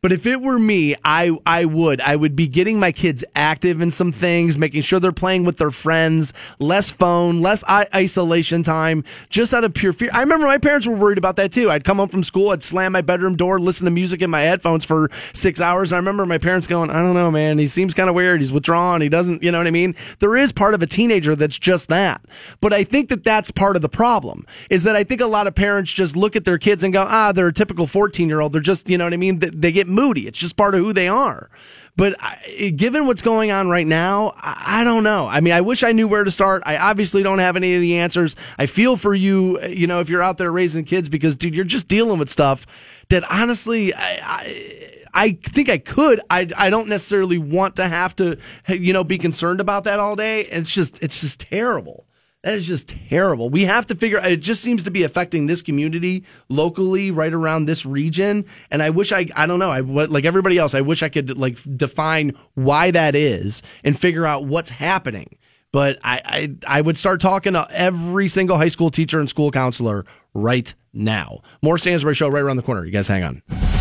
But if it were me, I I would. I would be getting my kids active in some things, making sure they're playing with their friends, less phone, less I- isolation time, just out of pure fear. I remember my parents were worried about that too. I'd come home from school, I'd slam my bedroom door, listen to music in my headphones for six hours. And I remember my parents going, I don't know, man, he seems kind of weird. He's withdrawn. He doesn't, you know what I mean? There is part of a teenager that's just that. But I think that that's part of the problem is that I think a lot of parents just look at their kids and go, ah, they're a typical 14 year old. They're just, you know what I mean? They, they get moody. It's just part of who they are. But I, given what's going on right now, I, I don't know. I mean, I wish I knew where to start. I obviously don't have any of the answers. I feel for you, uh, you know, if you're out there raising kids because, dude, you're just dealing with stuff that honestly, I, I I think I could. I I don't necessarily want to have to, you know, be concerned about that all day. It's just it's just terrible. That is just terrible. We have to figure. It just seems to be affecting this community locally, right around this region. And I wish I, I don't know. I like everybody else. I wish I could like define why that is and figure out what's happening. But I, I, I would start talking to every single high school teacher and school counselor right now. More Stansbury Show right around the corner. You guys hang on.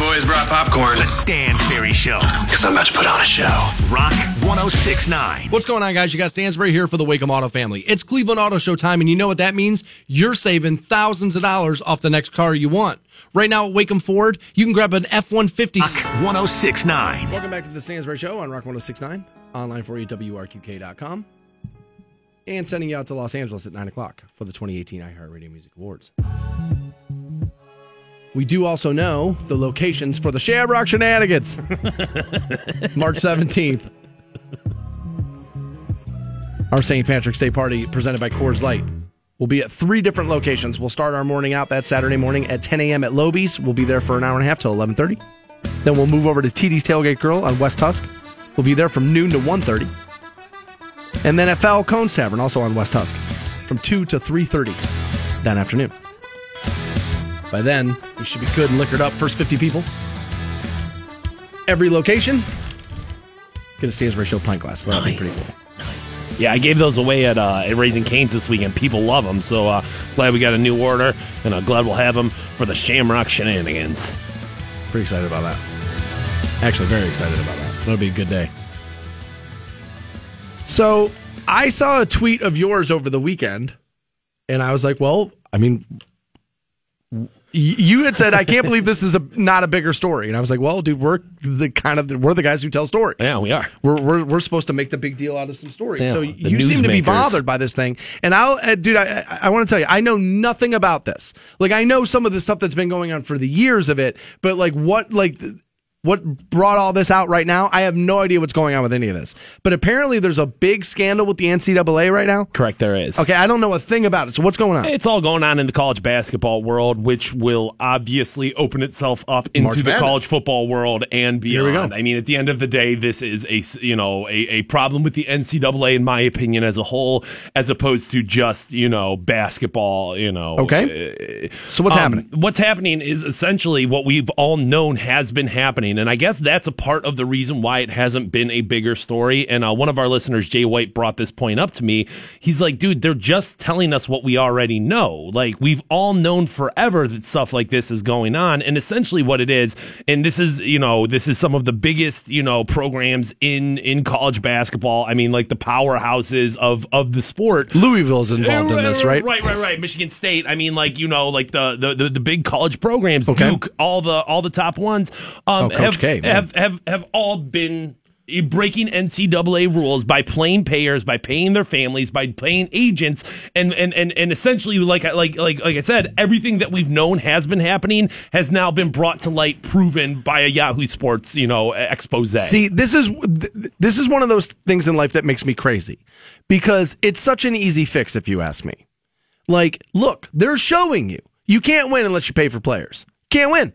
Toby Boys brought popcorn. The Stansbury Show. Because I'm about to put on a show. Rock 1069. What's going on, guys? You got Stansbury here for the Waikem Auto family. It's Cleveland Auto Show time, and you know what that means? You're saving thousands of dollars off the next car you want. Right now at Waikem Ford, you can grab an F 150. Rock 1069. Welcome back to the Stansbury Show on Rock 1069. Online for you, WRQK.com. And sending you out to Los Angeles at 9 o'clock for the 2018 iHeartRadio Music Awards. We do also know the locations for the Shamrock Shenanigans. [LAUGHS] March 17th. Our St. Patrick's Day party presented by Coors Light. We'll be at three different locations. We'll start our morning out that Saturday morning at 10 a.m. at Lobies. We'll be there for an hour and a half till 11:30. Then we'll move over to TD's Tailgate Grill on West Husk. We'll be there from noon to 1:30. And then at Falcone's Tavern, also on West Husk, from 2 to 3:30 that afternoon. By then, we should be good and liquored up. First 50 people. Every location. Get a Stansbury Show pint glass. That'll be pretty Nice. cool. Nice. Yeah, I gave those away at uh, at Raising Canes this weekend. People love them, so uh, glad we got a new order, and I'm glad we'll have them for the Shamrock Shenanigans. Pretty excited about that. Actually, very excited about that. That'll be a good day. So, I saw a tweet of yours over the weekend, and I was like, well, I mean, you had said, I can't believe this is a not a bigger story. And I was like, well, dude, we're the kind of, we're the guys who tell stories. Yeah, we are. We're, we're, we're supposed to make the big deal out of some stories. Yeah, so you seem to be bothered by this thing. And I'll, uh, dude, I, I, I want to tell you, I know nothing about this. Like, I know some of the stuff that's been going on for the years of it, but like, what, like, what brought all this out right now? I have no idea what's going on with any of this. But apparently, there's a big scandal with the NCAA right now. Correct, there is. Okay, I don't know a thing about it. So what's going on? It's all going on in the college basketball world, which will obviously open itself up into March the Madness. college football world and beyond. Here we go. I mean, at the end of the day, this is a you know a, a problem with the NCAA, in my opinion, as a whole, as opposed to just you know basketball. You know, Okay. So what's um, happening? What's happening is essentially what we've all known has been happening, and I guess that's a part of the reason why it hasn't been a bigger story. And uh, one of our listeners, Jay White, brought this point up to me. He's like, "Dude, they're just telling us what we already know. Like we've all known forever that stuff like this is going on, and essentially what it is. And this is, you know, this is some of the biggest, you know, programs in in college basketball. I mean, like the powerhouses of of the sport." Louisville's involved in this, right? Right, right, right. Michigan State. I mean, like you know, like the the, the, the big college programs, Okay. Duke, all the all the top ones, um, Coach have, K, have have have all been breaking NCAA rules by playing payers, by paying their families, by paying agents, and and and, and essentially, like I- like like like I said, everything that we've known has been happening has now been brought to light, proven by a Yahoo Sports, you know, expose. See, this is this is one of those things in life that makes me crazy because it's such an easy fix if you ask me. Like, look, they're showing you you can't win unless you pay for players. Can't win,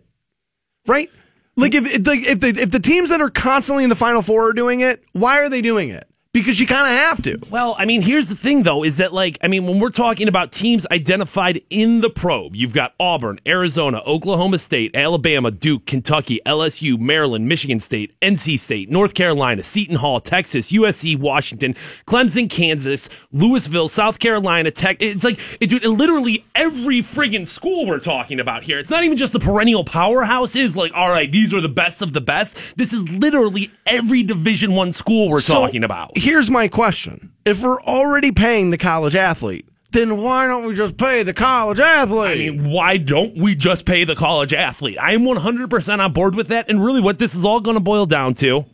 right? Like if the, if the if the teams that are constantly in the final four are doing it, why are they doing it? Because you kind of have to. Well, I mean, here's the thing, though, is that, like, I mean, when we're talking about teams identified in the probe, you've got Auburn, Arizona, Oklahoma State, Alabama, Duke, Kentucky, LSU, Maryland, Michigan State, NC State, North Carolina, Seton Hall, Texas, USC, Washington, Clemson, Kansas, Louisville, South Carolina, Tech. It's like, it, dude, literally every friggin' school we're talking about here. It's not even just the perennial powerhouses, like, all right, these are the best of the best. This is literally every Division One school we're So, talking about. Here's my question: If we're already paying the college athlete, then why don't we just pay the college athlete? I mean, why don't we just pay the college athlete? I am 100% on board with that. And really, what this is all going to boil down to,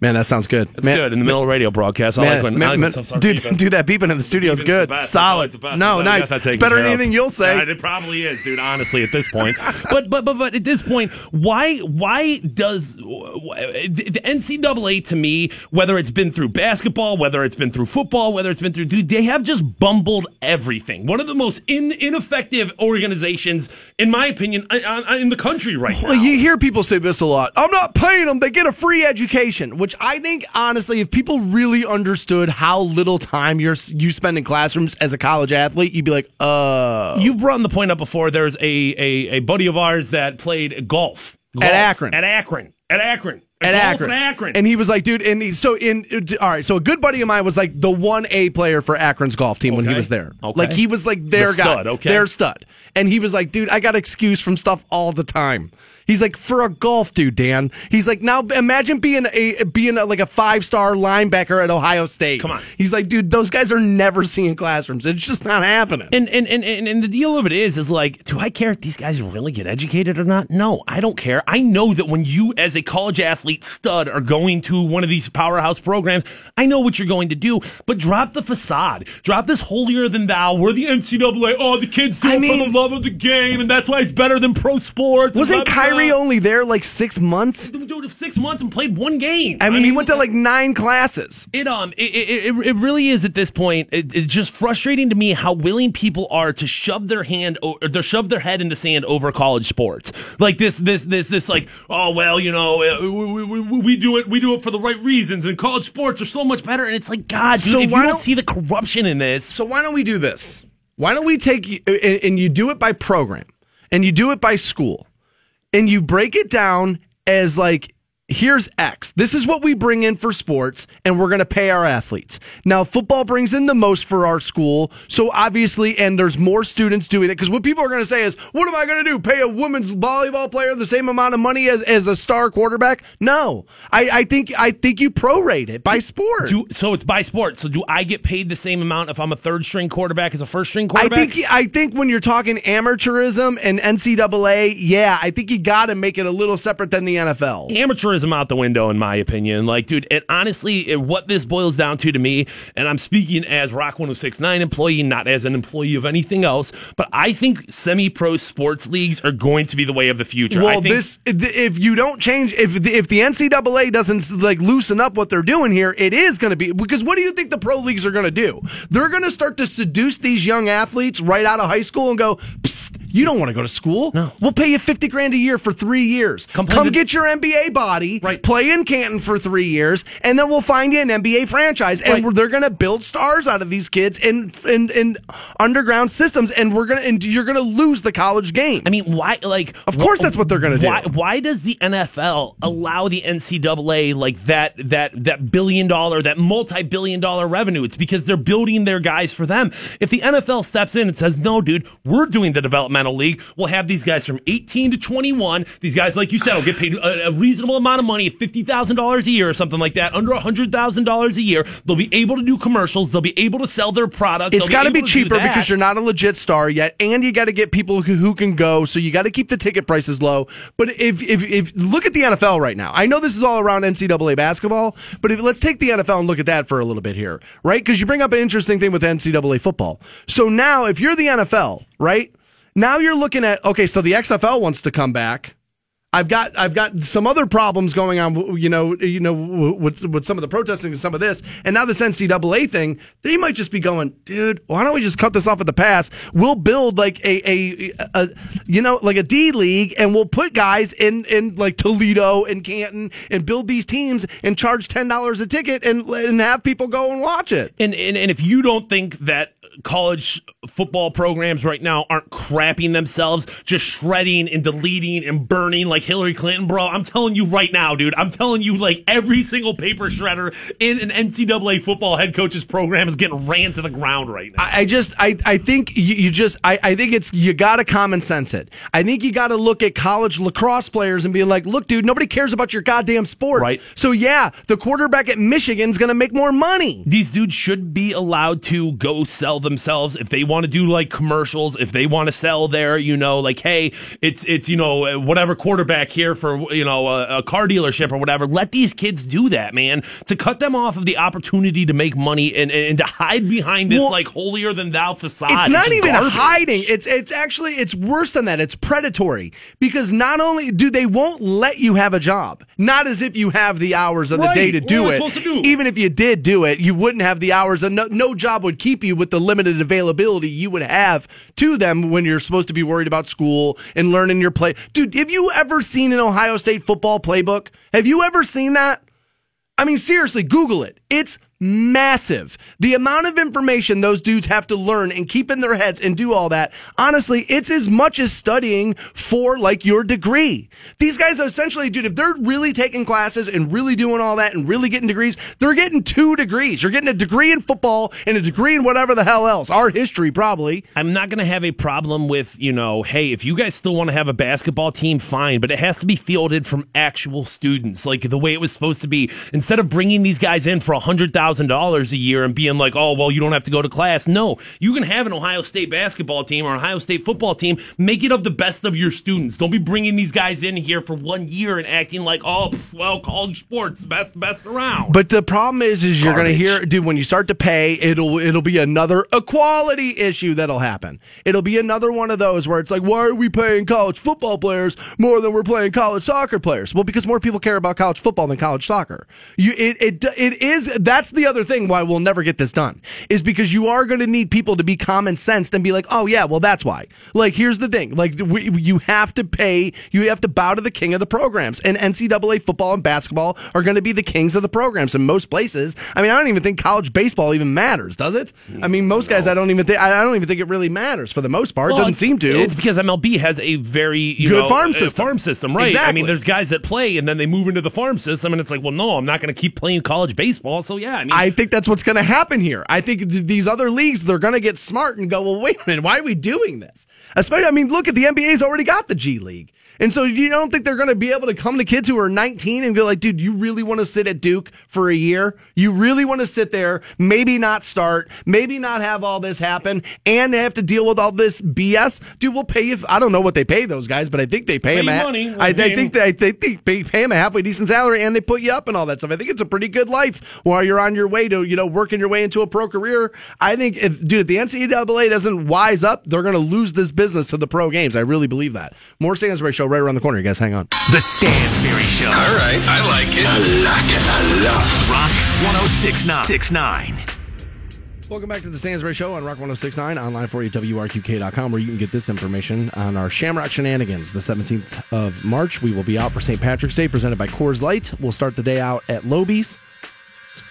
man, that sounds good. it's man, good in the middle of radio broadcast. I Man, like when, man, I man, dude, beeping. dude, that beeping in the studio is good. Solid. No, nice. It's better than anything you'll say. Uh, It probably is, dude. Honestly, at this point, [LAUGHS] but but but but at this point, why why does the NCAA to me, whether it's been through basketball, whether it's been through football, whether it's been through, dude, they have just bumbled everything. One of the most in, ineffective organizations, in my opinion, in, in the country right now. You hear people say this a lot. I'm not paying them; they get a free education. Which I think honestly, if people really understood how little time you're you spend in classrooms as a college athlete, you'd be like, uh. You brought the point up before. There's a, a, a buddy of ours that played golf, golf At Akron. At Akron. At Akron. At Akron. At Akron. And he was like, dude, and he, so in, all right, so a good buddy of mine was like the 1A player for Akron's golf team when he was there. Okay. Like he was like their The guy, stud, okay. their stud. And he was like, dude, I got excuse from stuff all the time. He's like, for a golf dude, Dan. He's like, now imagine being a being a, like a five star linebacker at Ohio State. Come on. He's like, dude, those guys are never seeing classrooms. It's just not happening. And and, and and and the deal of it is, is like, do I care if these guys really get educated or not? No, I don't care. I know that when you, as a college athlete stud, are going to one of these powerhouse programs, I know what you're going to do. But drop the facade. Drop this holier than thou. We're the NCAA. Oh, the kids do I it mean- for the love of the game, and that's why it's better than pro sports. Wasn't blah. Kyrie only there like six months? Dude, six months and played one game. I mean, he went to like nine classes. It um it, it, it- it really is at this point. It, it's just frustrating to me how willing people are to shove their hand or to shove their head in the sand over college sports. Like this this this this like oh well you know uh, we, we, we, we do it we do it for the right reasons and college sports are so much better and it's like God dude, So if why you don't see the corruption in this So why don't we do this? Why don't we take and you do it by program and you do it by school and you break it down as like here's X. This is what we bring in for sports and we're going to pay our athletes. Now football brings in the most for our school. So obviously and there's more students doing it cuz what people are going to say is what am I going to do? Pay a women's volleyball player the same amount of money as, as a star quarterback? No. I, I think I think you prorate it by sport. do, so it's by sport. So do I get paid the same amount if I'm a third string quarterback as a first string quarterback? I think I think when you're talking amateurism and NCAA, yeah, I think you got to make it a little separate than the NFL. amateurism out the window, in my opinion. Like, dude, it honestly, it, what this boils down to to me, and I'm speaking as Rock 1069 employee, not as an employee of anything else, but I think semi pro sports leagues are going to be the way of the future. I Well, this if you don't change if the, if the NCAA doesn't like loosen up what they're doing here, it is going to be because what do you think the pro leagues are going to do? They're going to start to seduce these young athletes right out of high school and go, Psst, you don't want to go to school. No. we'll pay you fifty grand a year for three years. Come Come, play the- get your NBA body, Right. play in Canton for three years, and then we'll find you an NBA franchise, and Right. they're going to build stars out of these kids in in, in underground systems, and we're gonna and you're going to lose the college game. I mean, why? Like, Of course that's what they're gonna do. Why, why does the NFL allow the NCAA like that that that billion dollar, that multi billion dollar revenue? It's because they're building their guys for them. If the NFL steps in and says, "No, dude, we're doing the league. We'll have these guys from 18 to 21. These guys, like you said, will get paid a, a reasonable amount of money, fifty thousand dollars a year or something like that, under hundred thousand dollars a year. They'll be able to do commercials. They'll be able to sell their product. It's got to be cheaper because you're not a legit star yet, and you got to get people who, who can go. So you got to keep the ticket prices low. But if, if if look at the NFL right now, I know this is all around NCAA basketball, but if let's take the NFL and look at that for a little bit here, right? Because you bring up an interesting thing with NCAA football. So now, if you're the NFL, right now you're looking at okay, so the XFL wants to come back. I've got I've got some other problems going on, you know, you know, with with some of the protesting and some of this, and now this NCAA thing. They might just be going, dude. Why don't we just cut this off at the pass? We'll build like a a, a you know like a D league, and we'll put guys in in like Toledo and Canton, and build these teams and charge ten dollars a ticket, and and have people go and watch it. And, and and if you don't think that college football programs right now aren't crapping themselves, just shredding and deleting and burning like Hillary Clinton, bro, I'm telling you right now, dude. I'm telling you, like every single paper shredder in an NCAA football head coach's program is getting ran to the ground right now. I I just I, I think you, you just I, I think it's you gotta common sense it. I think you gotta look at college lacrosse players and be like, look, dude, nobody cares about your goddamn sport. Right. So yeah, the quarterback at Michigan's gonna make more money. These dudes should be allowed to go sell themselves if they want to do like commercials, if they want to sell there, you know, like, hey, it's it's you know whatever quarterback here for you know a, a car dealership or whatever. Let these kids do that, man, to cut them off of the opportunity to make money and and to hide behind this Well, like holier than thou facade. It's not even garbage. hiding. It's it's actually it's worse than that. It's predatory because not only do they won't let you have a job, not as if you have the hours of the day to do it. to do? Even if you did do it, you wouldn't have the hours, and no, no job would keep you with the limited availability you would have to them when you're supposed to be worried about school and learning your play. Dude, have you ever seen an Ohio State football playbook? Have you ever seen that? I mean, seriously, Google it. It's massive. The amount of information those dudes have to learn and keep in their heads and do all that, honestly, it's as much as studying for like your degree. These guys essentially, dude, if they're really taking classes and really doing all that and really getting degrees, they're getting two degrees. You're getting a degree in football and a degree in whatever the hell else. Art history, probably. I'm not going to have a problem with, you know, hey, if you guys still want to have a basketball team, fine, but it has to be fielded from actual students, like the way it was supposed to be. Instead of bringing these guys in for $100,000 a year and being like, oh, well, you don't have to go to class. No, you can have an Ohio State basketball team or Ohio State football team. Make it of the best of your students. Don't be bringing these guys in here for one year and acting like, oh, well, college sports, best, best around. But the problem is, is you're going to hear, dude, when you start to pay, it'll it'll be another equality issue that'll happen. It'll be another one of those where it's like, why are we paying college football players more than we're paying college soccer players? Well, because more people care about college football than college soccer. You, it, it, it is. That's the other thing why we'll never get this done is because you are going to need people to be common sensed and be like, oh yeah, well that's why. Like, here's the thing, like we, you have to pay, you have to bow to the king of the programs, and NCAA football and basketball are going to be the kings of the programs in most places. I mean, I don't even think college baseball even matters, does it? I mean, most guys, I don't even think, I don't even think it really matters for the most part. Well, it doesn't seem to. It's because MLB has a very you Good know, farm uh, system. Farm system, right? I mean, there's guys that play and then they move into the farm system, and it's like, well, no, I'm not going to keep playing college baseball. So yeah, I mean, I think that's what's going to happen here. I think th- these other leagues, they're going to get smart and go, well, wait a minute, why are we doing this? Especially, I mean, look at the NBA's already got the G League. And so you don't think they're going to be able to come to kids who are 19 and be like, dude, you really want to sit at Duke for a year? You really want to sit there, maybe not start, maybe not have all this happen and have to deal with all this BS? Dude, we'll pay you. I don't know what they pay those guys, but I think they pay, Pay them. money. I, I think they, they, they pay, pay them a halfway decent salary and they put you up and all that stuff. I think it's a pretty good life while you're on your way to, you know, working your way into a pro career. I think if, dude, if the NCAA doesn't wise up, they're going to lose this business to the pro games. I really believe that. More Stansbury Show right around the corner. You guys hang on. The Stansbury Show. All right, I like it. I like it a lot. Rock 1069. 69. Welcome back to the Stansbury Show on Rock 1069, online for you at WRQK.com, where you can get this information on our Shamrock Shenanigans. The 17th of March, we will be out for St. Patrick's Day, presented by Coors Light. We'll start the day out at Lobies.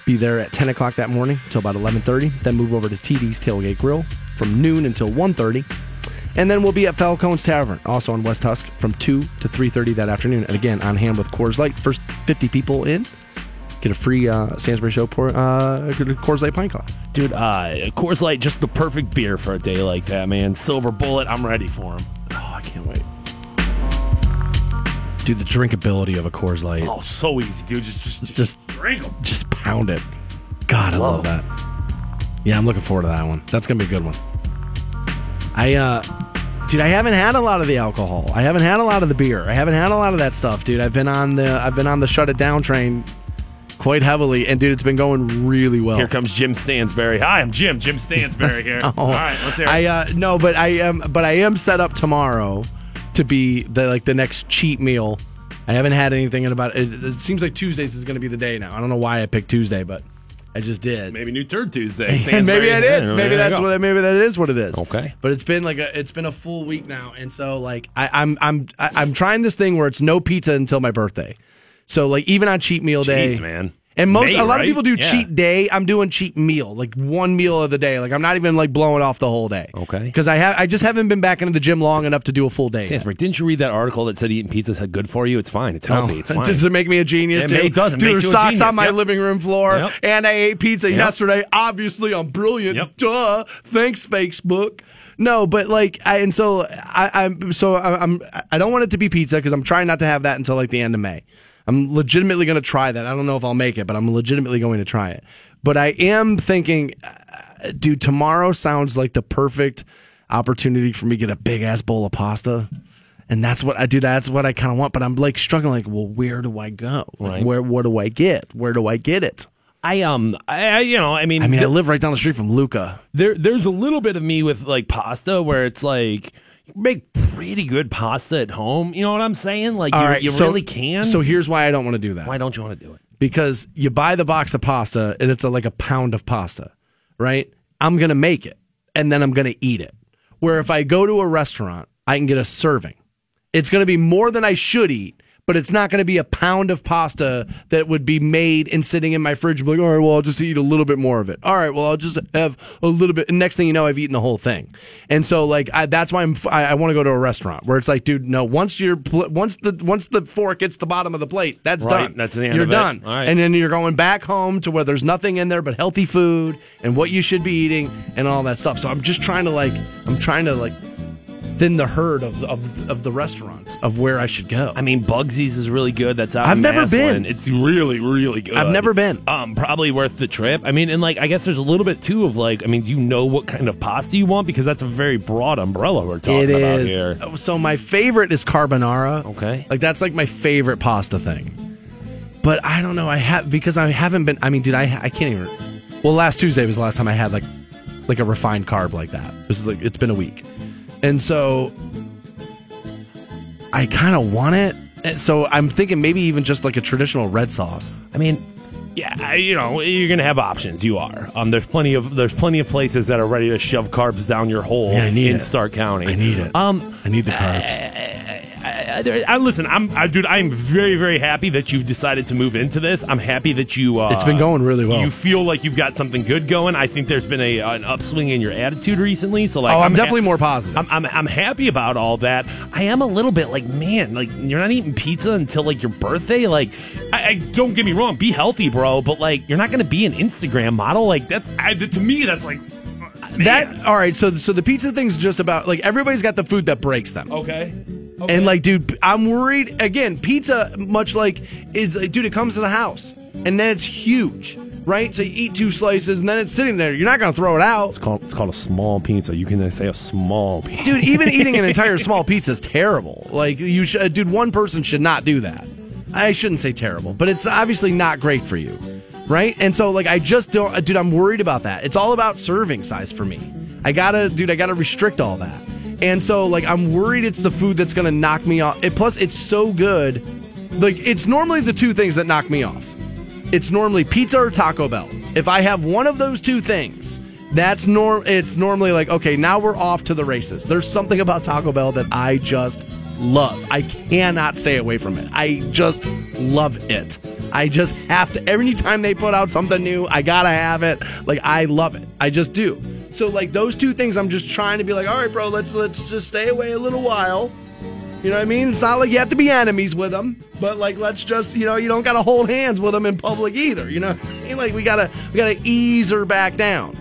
Be there at 10 o'clock that morning until about 11.30. Then move over to TD's Tailgate Grill from noon until 1.30. And then we'll be at Falcone's Tavern, also on West Husk, from 2 to 3.30 that afternoon. And again, on hand with Coors Light. First 50 people in, get a free uh, Stansbury Show pour, uh, Coors Light pint glass. dude, uh, Coors Light just the perfect beer for a day like that, man. Silver Bullet, I'm ready for him. Oh, I can't wait. Dude, the drinkability of a Coors Light. Oh, so easy, dude. Just, just, just, Just drink them. just pound it. God, I love that. Yeah, I'm looking forward to that one. That's gonna be a good one. I uh dude, I haven't had a lot of the alcohol. I haven't had a lot of the beer. I haven't had a lot of that stuff, dude. I've been on the I've been on the shut it down train quite heavily, and dude, it's been going really well. Here comes Jim Stansbury. Hi, I'm Jim. Jim Stansbury here. [LAUGHS] All right, let's hear it. I uh no, but I am but I am set up tomorrow to be the like the next cheat meal. I haven't had anything in about it, it seems like Tuesdays is going to be the day now. I don't know why I picked Tuesday, but I just did. Maybe new Turd Tuesday. [LAUGHS] And maybe I did. Maybe there that's what. Maybe that is what it is. Okay. But it's been like a. It's been a full week now, and so like I, I'm I'm I- I'm trying this thing where it's no pizza until my birthday. So like even on cheat meal day, Jeez, man. And most May, a lot right? of people do Yeah. cheat day. I'm doing cheat meal, like one meal of the day. Like I'm not even like blowing off the whole day. Okay. Because I have I just haven't been back into the gym long enough to do a full day. yet. Stansbury, didn't you read that article that said eating pizza is good for you? It's fine. It's healthy. No. It's fine. [LAUGHS] Does it make me a genius? It it does. It Dude, there's socks on my Yep. living room floor, Yep. and I ate pizza Yep. yesterday. Obviously, I'm brilliant. Duh. Thanks, Facebook. No, but like, I, and so I, I'm so I, I'm I don't want it to be pizza because I'm trying not to have that until like the end of May. I'm legitimately going to try that. I don't know if I'll make it, but I'm legitimately going to try it. But I am thinking, uh, dude, tomorrow sounds like the perfect opportunity for me to get a big ass bowl of pasta. And that's what I do. That's what I kind of want. But I'm like struggling. Like, well, where do I go? Like, Right. Where what do I get? Where do I get it? I um, I, you know, I mean, I mean, I live right down the street from Luca. there there's a little bit of me with like pasta where it's like make pretty good pasta at home. You know what I'm saying? Like you, right, you so- really can. So here's why I don't want to do that. why don't you want to do it? Because you buy the box of pasta and it's a, like a pound of pasta, right? I'm gonna make it and then I'm gonna eat it. Where if I go to a restaurant, I can get a serving. It's gonna be more than I should eat, but it's not going to be a pound of pasta that would be made and sitting in my fridge. I'm like, all right, well, I'll just eat a little bit more of it. All right, well, I'll just have a little bit. And next thing you know, I've eaten the whole thing. And so, like, I, that's why I'm. I, I want to go to a restaurant where it's like, dude, no. Once you're once the once the fork hits the bottom of the plate, that's Right, done. that's the end You're of it. done. All right. And then you're going back home to where there's nothing in there but healthy food and what you should be eating and all that stuff. So I'm just trying to like, I'm trying to like thin the herd of of, of the restaurants of where I should go. I mean, Bugsy's is really good. That's out. I've never been. It's really, really good. I've never been. Um, probably worth the trip. I mean, and like, I guess there's a little bit too of like, I mean, do you know what kind of pasta you want? Because that's a very broad umbrella we're talking It about is. here. So my favorite is carbonara. Okay. Like that's like my favorite pasta thing. But I don't know. I have because I haven't been. I mean, dude, I I can't even. Well, last Tuesday was the last time I had like like a refined carb like that. It was like it's been a week, and so I kind of want it. And So I'm thinking maybe even just like a traditional red sauce. I mean, yeah, you know, you're gonna have options. You are. Um, there's plenty of there's plenty of places that are ready to shove carbs down your hole Yeah, I need in it. Stark County. I need it. Um, I need the carbs. I, I, I listen. I'm, I, dude. I'm very, very happy that you've decided to move into this. I'm happy that you. Uh, It's been going really well. You feel like you've got something good going. I think there's been a an upswing in your attitude recently. So like, Oh, I'm ha- definitely more positive. I'm, I'm I'm happy about all that. I am a little bit like, man, like you're not eating pizza until like your birthday. Like, I, I don't get me wrong, be healthy, bro. But like, you're not going to be an Instagram model. Like that's I, to me, that's like man. That all right? So so the pizza thing's just about like everybody's got the food that breaks them. okay. And like, dude, I'm worried. Again, pizza, much like, is like, dude, it comes to the house, and then it's huge, right? So you eat two slices, and then it's sitting there. You're not gonna throw it out, It's called, it's called a small pizza. You can say a small pizza. dude. Even eating an entire [LAUGHS] small pizza is terrible. Like, you should, uh, dude. One person should not do that. I shouldn't say terrible, but it's obviously not great for you, right? And so, like, I just don't, uh, dude. I'm worried about that. It's all about serving size for me. I gotta, dude. I gotta restrict all that. And so, like, I'm worried it's the food that's gonna knock me off. It, plus, it's so good. Like, it's normally the two things that knock me off. It's normally pizza or Taco Bell. If I have one of those two things, that's norm. It's normally like, okay, now we're off to the races. There's something about Taco Bell that I just love. I cannot stay away from it. I just love it. I just have to. Every time they put out something new, I gotta have it. Like I love it. I just do. So like those two things, I'm just trying to be like, all right, bro, let's let's just stay away a little while. You know what I mean? It's not like you have to be enemies with them, but like let's just you know you don't gotta hold hands with them in public either. You know, I mean? like we gotta we gotta ease her back down.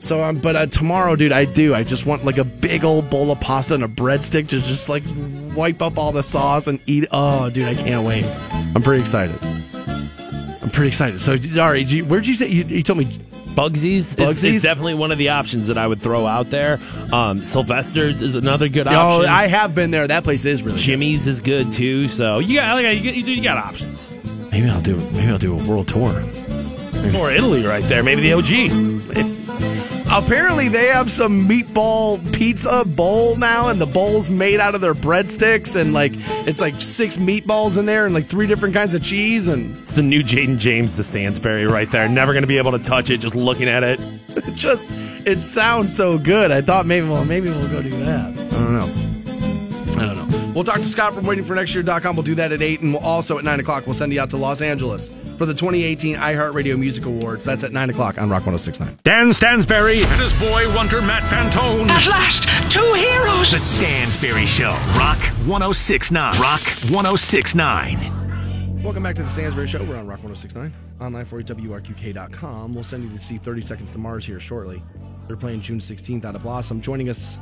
So um, but uh, tomorrow, dude, I do. I just want like a big old bowl of pasta and a breadstick to just like wipe up all the sauce and eat. Oh, dude, I can't wait. I'm pretty excited. I'm pretty excited. So, you, where'd you say you, you told me? Bugsy's, is- Bugsy's? Is, definitely one of the options that I would throw out there. Um, Sylvester's is another good Oh, option. I have been there. That place is really. good. Jimmy's is good too. So you got, like, you, got- you got options. Maybe I'll do. Maybe I'll do a world tour. Or Italy right there, maybe the OG. Apparently, they have some meatball pizza bowl now, and the bowl's made out of their breadsticks, and like it's like six meatballs in there, and like three different kinds of cheese, and It's the new Jaden James, the Stansbury right there. Never going to be able to touch it just looking at it. it [LAUGHS] just it sounds so good. I thought maybe well maybe we'll go do that. I don't know. I don't know. We'll talk to Scott from waitingfornextyear.com. We'll do that at eight, and we'll also at nine o'clock we'll send you out to Los Angeles for the 2018 iHeartRadio Music Awards. That's at nine o'clock on Rock 106.9. Dan Stansbury and his boy wonder Matt Fantone. At last, two heroes. The Stansbury Show. Rock 1069. Rock 1069. Welcome back to the Stansbury Show. We're on Rock 1069. Online for you, WRQK.com. We'll send you to see 30 Seconds to Mars here shortly. They're playing June 16th out of Blossom. Joining us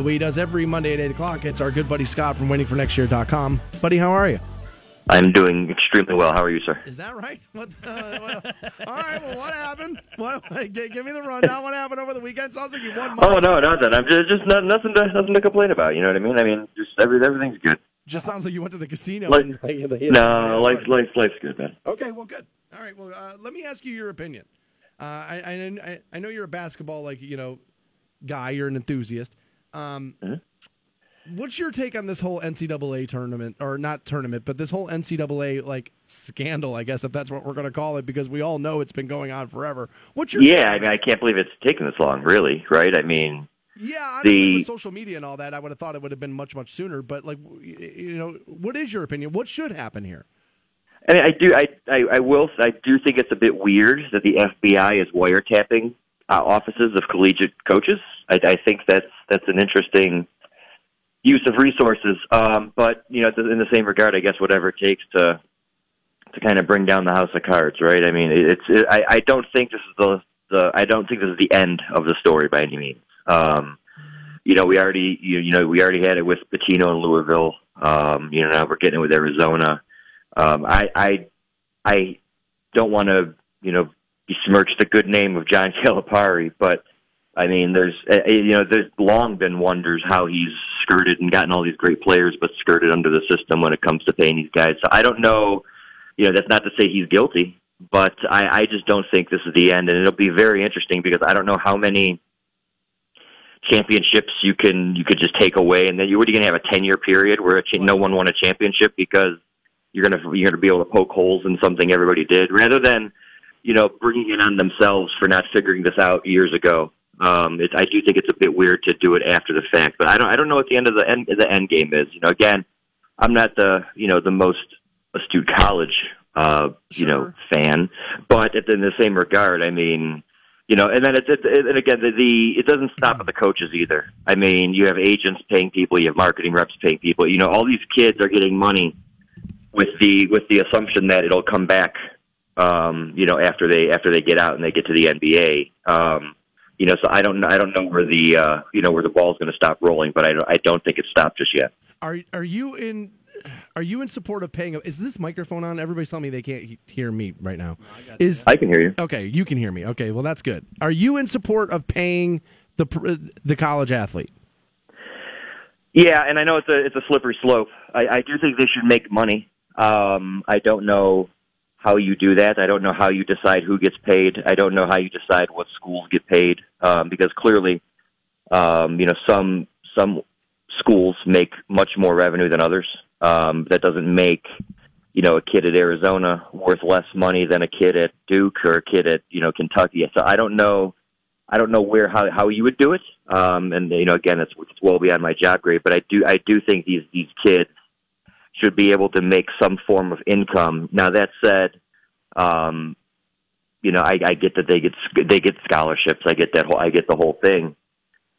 the way he does every Monday at 8 o'clock, it's our good buddy Scott from waitingfornextyear.com. Buddy, how are you? I'm doing extremely well. How are you, sir? Is that right? What, uh, well, all right, well, what happened? What, g- give me the rundown. What happened over the weekend? Sounds like you won money. Oh no, nothing. I'm just just not, nothing to nothing to complain about. You know what I mean? I mean, just every, everything's good. Just sounds like you went to the casino. [LAUGHS] Like- and, like, you hit- No, life life life's good, man. Okay, well, good. All right, well, uh, let me ask you your opinion. Uh, I, I I I know you're a basketball like you know guy. You're an enthusiast. Um, What's your take on this whole NCAA tournament, or not tournament, but this whole NCAA like scandal? I guess if that's what we're going to call it, because we all know it's been going on forever. What's your Yeah, I mean, I can't believe it's taken this long. Really, right? I mean, Yeah, honestly, the with social media and all that, I would have thought it would have been much, much sooner. But like, you know, what is your opinion? What should happen here? I mean, I do. I, I I will. I do think it's a bit weird that the FBI is wiretapping uh, offices of collegiate coaches. I, I think that's that's an interesting use of resources. Um, but you know, in the same regard, I guess whatever it takes to to kind of bring down the house of cards, right? I mean, it's. It, I I don't think this is the the. I don't think this is the end of the story by any means. Um, you know, we already you, you know we already had it with Pitino and Louisville. Um, you know, now we're getting it with Arizona. Um, I I I don't want to you know besmirch the good name of John [LAUGHS] Calipari, but I mean, there's uh, you know there's long been wonders how he's skirted and gotten all these great players, but skirted under the system when it comes to paying these guys. So I don't know. You know, that's not to say he's guilty, but I, I just don't think this is the end, and it'll be very interesting because I don't know how many championships you can you could just take away, and then you're already going to have a ten year period where a cha- no one won a championship because you're to you're going to be able to poke holes in something everybody did, rather than you know bringing it on themselves for not figuring this out years ago. Um, it, I do think it's a bit weird to do it after the fact, but I don't I don't know what the end of the end the end game is. You know, again, I'm not the you know the most astute college uh, you know fan, but in the same regard, I mean you know, and then it's, it's and again the, the it doesn't stop at the coaches either. I mean, you have agents paying people, you have marketing reps paying people. You know, all these kids are getting money with the with the assumption that it'll come back. Um, you know, after they after they get out and they get to the NBA. Um, you know, so I don't I don't know where the uh, you know where the ball's going to stop rolling, but I don't I don't think it's stopped just yet. Are are you in? Are you in support of paying? Is this microphone on? Everybody's telling me they can't hear me right now. Is I can hear you. okay? You can hear me. Okay, well that's good. Are you in support of paying the the college athlete? Yeah, and I know it's a it's a slippery slope. I, I do think they should make money. Um, I don't know how you do that. I don't know how you decide who gets paid. I don't know how you decide what schools get paid um, because clearly, um, you know, some some schools make much more revenue than others. Um, that doesn't make you know a kid at Arizona worth less money than a kid at Duke or a kid at you know Kentucky. So I don't know. I don't know where how how you would do it. Um, and you know, again, it's, it's well beyond my job grade, but I do I do think these these kids should be able to make some form of income. Now that said, um, you know, I, I get that they get they get scholarships. I get that whole I get the whole thing.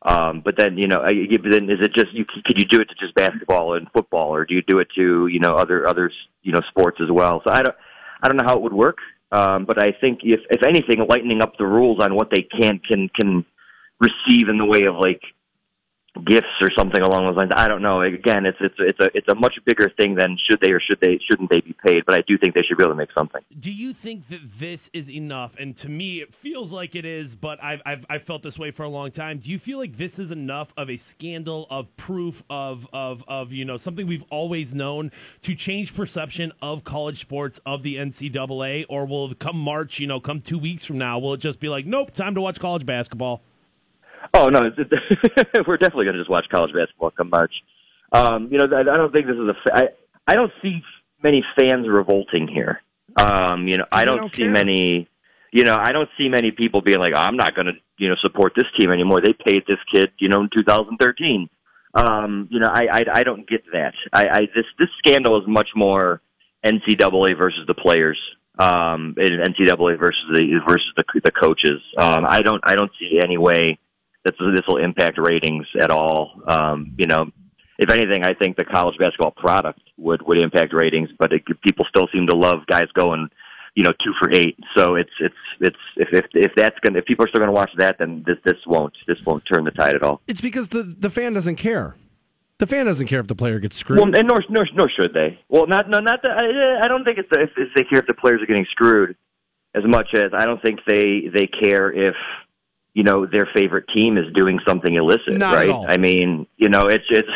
Um, but then you know, I, then is it just you? Could you do it to just basketball and football, or do you do it to you know other other you know sports as well? So I don't I don't know how it would work. Um, but I think if if anything, lightening up the rules on what they can can can receive in the way of like gifts or something along those lines. I don't know. Again, it's it's it's a it's a much bigger thing than should they or should they shouldn't they be paid. But I do think they should be able to make something. Do you think that this is enough? And to me, it feels like it is, but I've, I've, I've felt this way for a long time. Do you feel like this is enough of a scandal, of proof, of, of, of you know, something we've always known to change perception of college sports, of the NCAA? Or will come March, you know, come two weeks from now, will it just be like, nope, time to watch college basketball? Oh no, it's, it's, [LAUGHS] we're definitely going to just watch college basketball come March. Um, you know, I, I don't think this is a. fa- I I don't see many fans revolting here. Um, you know, I don't, don't see care. many. You know, I don't see many people being like, "I'm not going to, you know, support this team anymore." They paid this kid, you know, in 2013. Um, you know, I, I I don't get that. I, I this this scandal is much more NCAA versus the players, um, and NCAA versus the versus the the coaches. Um, I don't I don't see any way that this will impact ratings at all. Um, you know, if anything, I think the college basketball product would would impact ratings, but it, people still seem to love guys going, you know, two for eight. So it's it's it's if if if that's gonna if people are still gonna watch that, then this this won't this won't turn the tide at all. It's because the the fan doesn't care. The fan doesn't care if the player gets screwed. Well, and nor nor nor should they. Well, not no not that. I, I don't think it's if, if they care if the players are getting screwed as much as I don't think they they care if you know their favorite team is doing something illicit, Not right? I mean, you know, it's it's.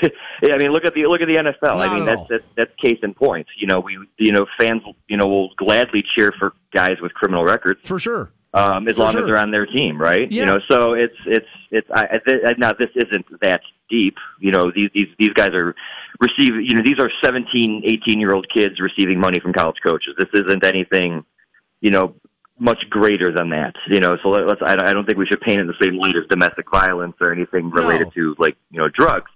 [LAUGHS] I mean, look at the look at the NFL. Not I mean, that's, that's that's case in point. You know, we you know fans you know will gladly cheer for guys with criminal records for sure. um, as For long sure. as they're on their team, right? Yeah. You know, so it's it's it's. I, I, th- now this isn't that deep. You know, these these these guys are receiving. You know, these are 17, 18 year old kids receiving money from college coaches. This isn't anything. You know, much greater than that. You know, so let, let's. I, I don't think we should paint it in the same light as domestic violence or anything related No. to like you know drugs.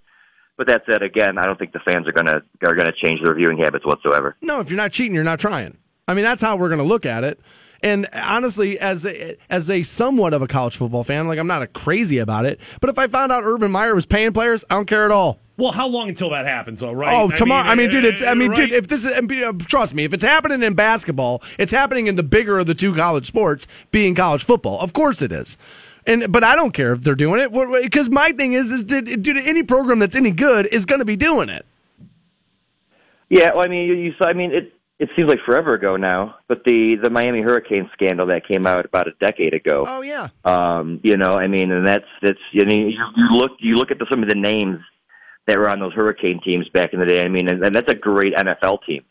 But that said, again, I don't think the fans are gonna are gonna change their viewing habits whatsoever. No, if you're not cheating, you're not trying. I mean, that's how we're going to look at it. And honestly, as a, as a somewhat of a college football fan, like I'm not a crazy about it. But if I found out Urban Meyer was paying players, I don't care at all. Well, how long until that happens, though, right? Oh, tomorrow! I mean, dude, it's. I mean, right? dude, if this is, and be- uh, trust me, if it's happening in basketball, it's happening in the bigger of the two college sports, being college football. Of course, it is. And but I don't care if they're doing it because my thing is, is did, dude, any program that's any good is going to be doing it. Yeah, well, I mean, you, you saw. I mean, it it seems like forever ago now, but the the Miami Hurricane scandal that came out about a decade ago. Oh yeah, Um, you know, I mean, and that's that's. I mean, you, you look you look at the, some of the names that were on those Hurricane teams back in the day. I mean, and, and that's a great NFL team.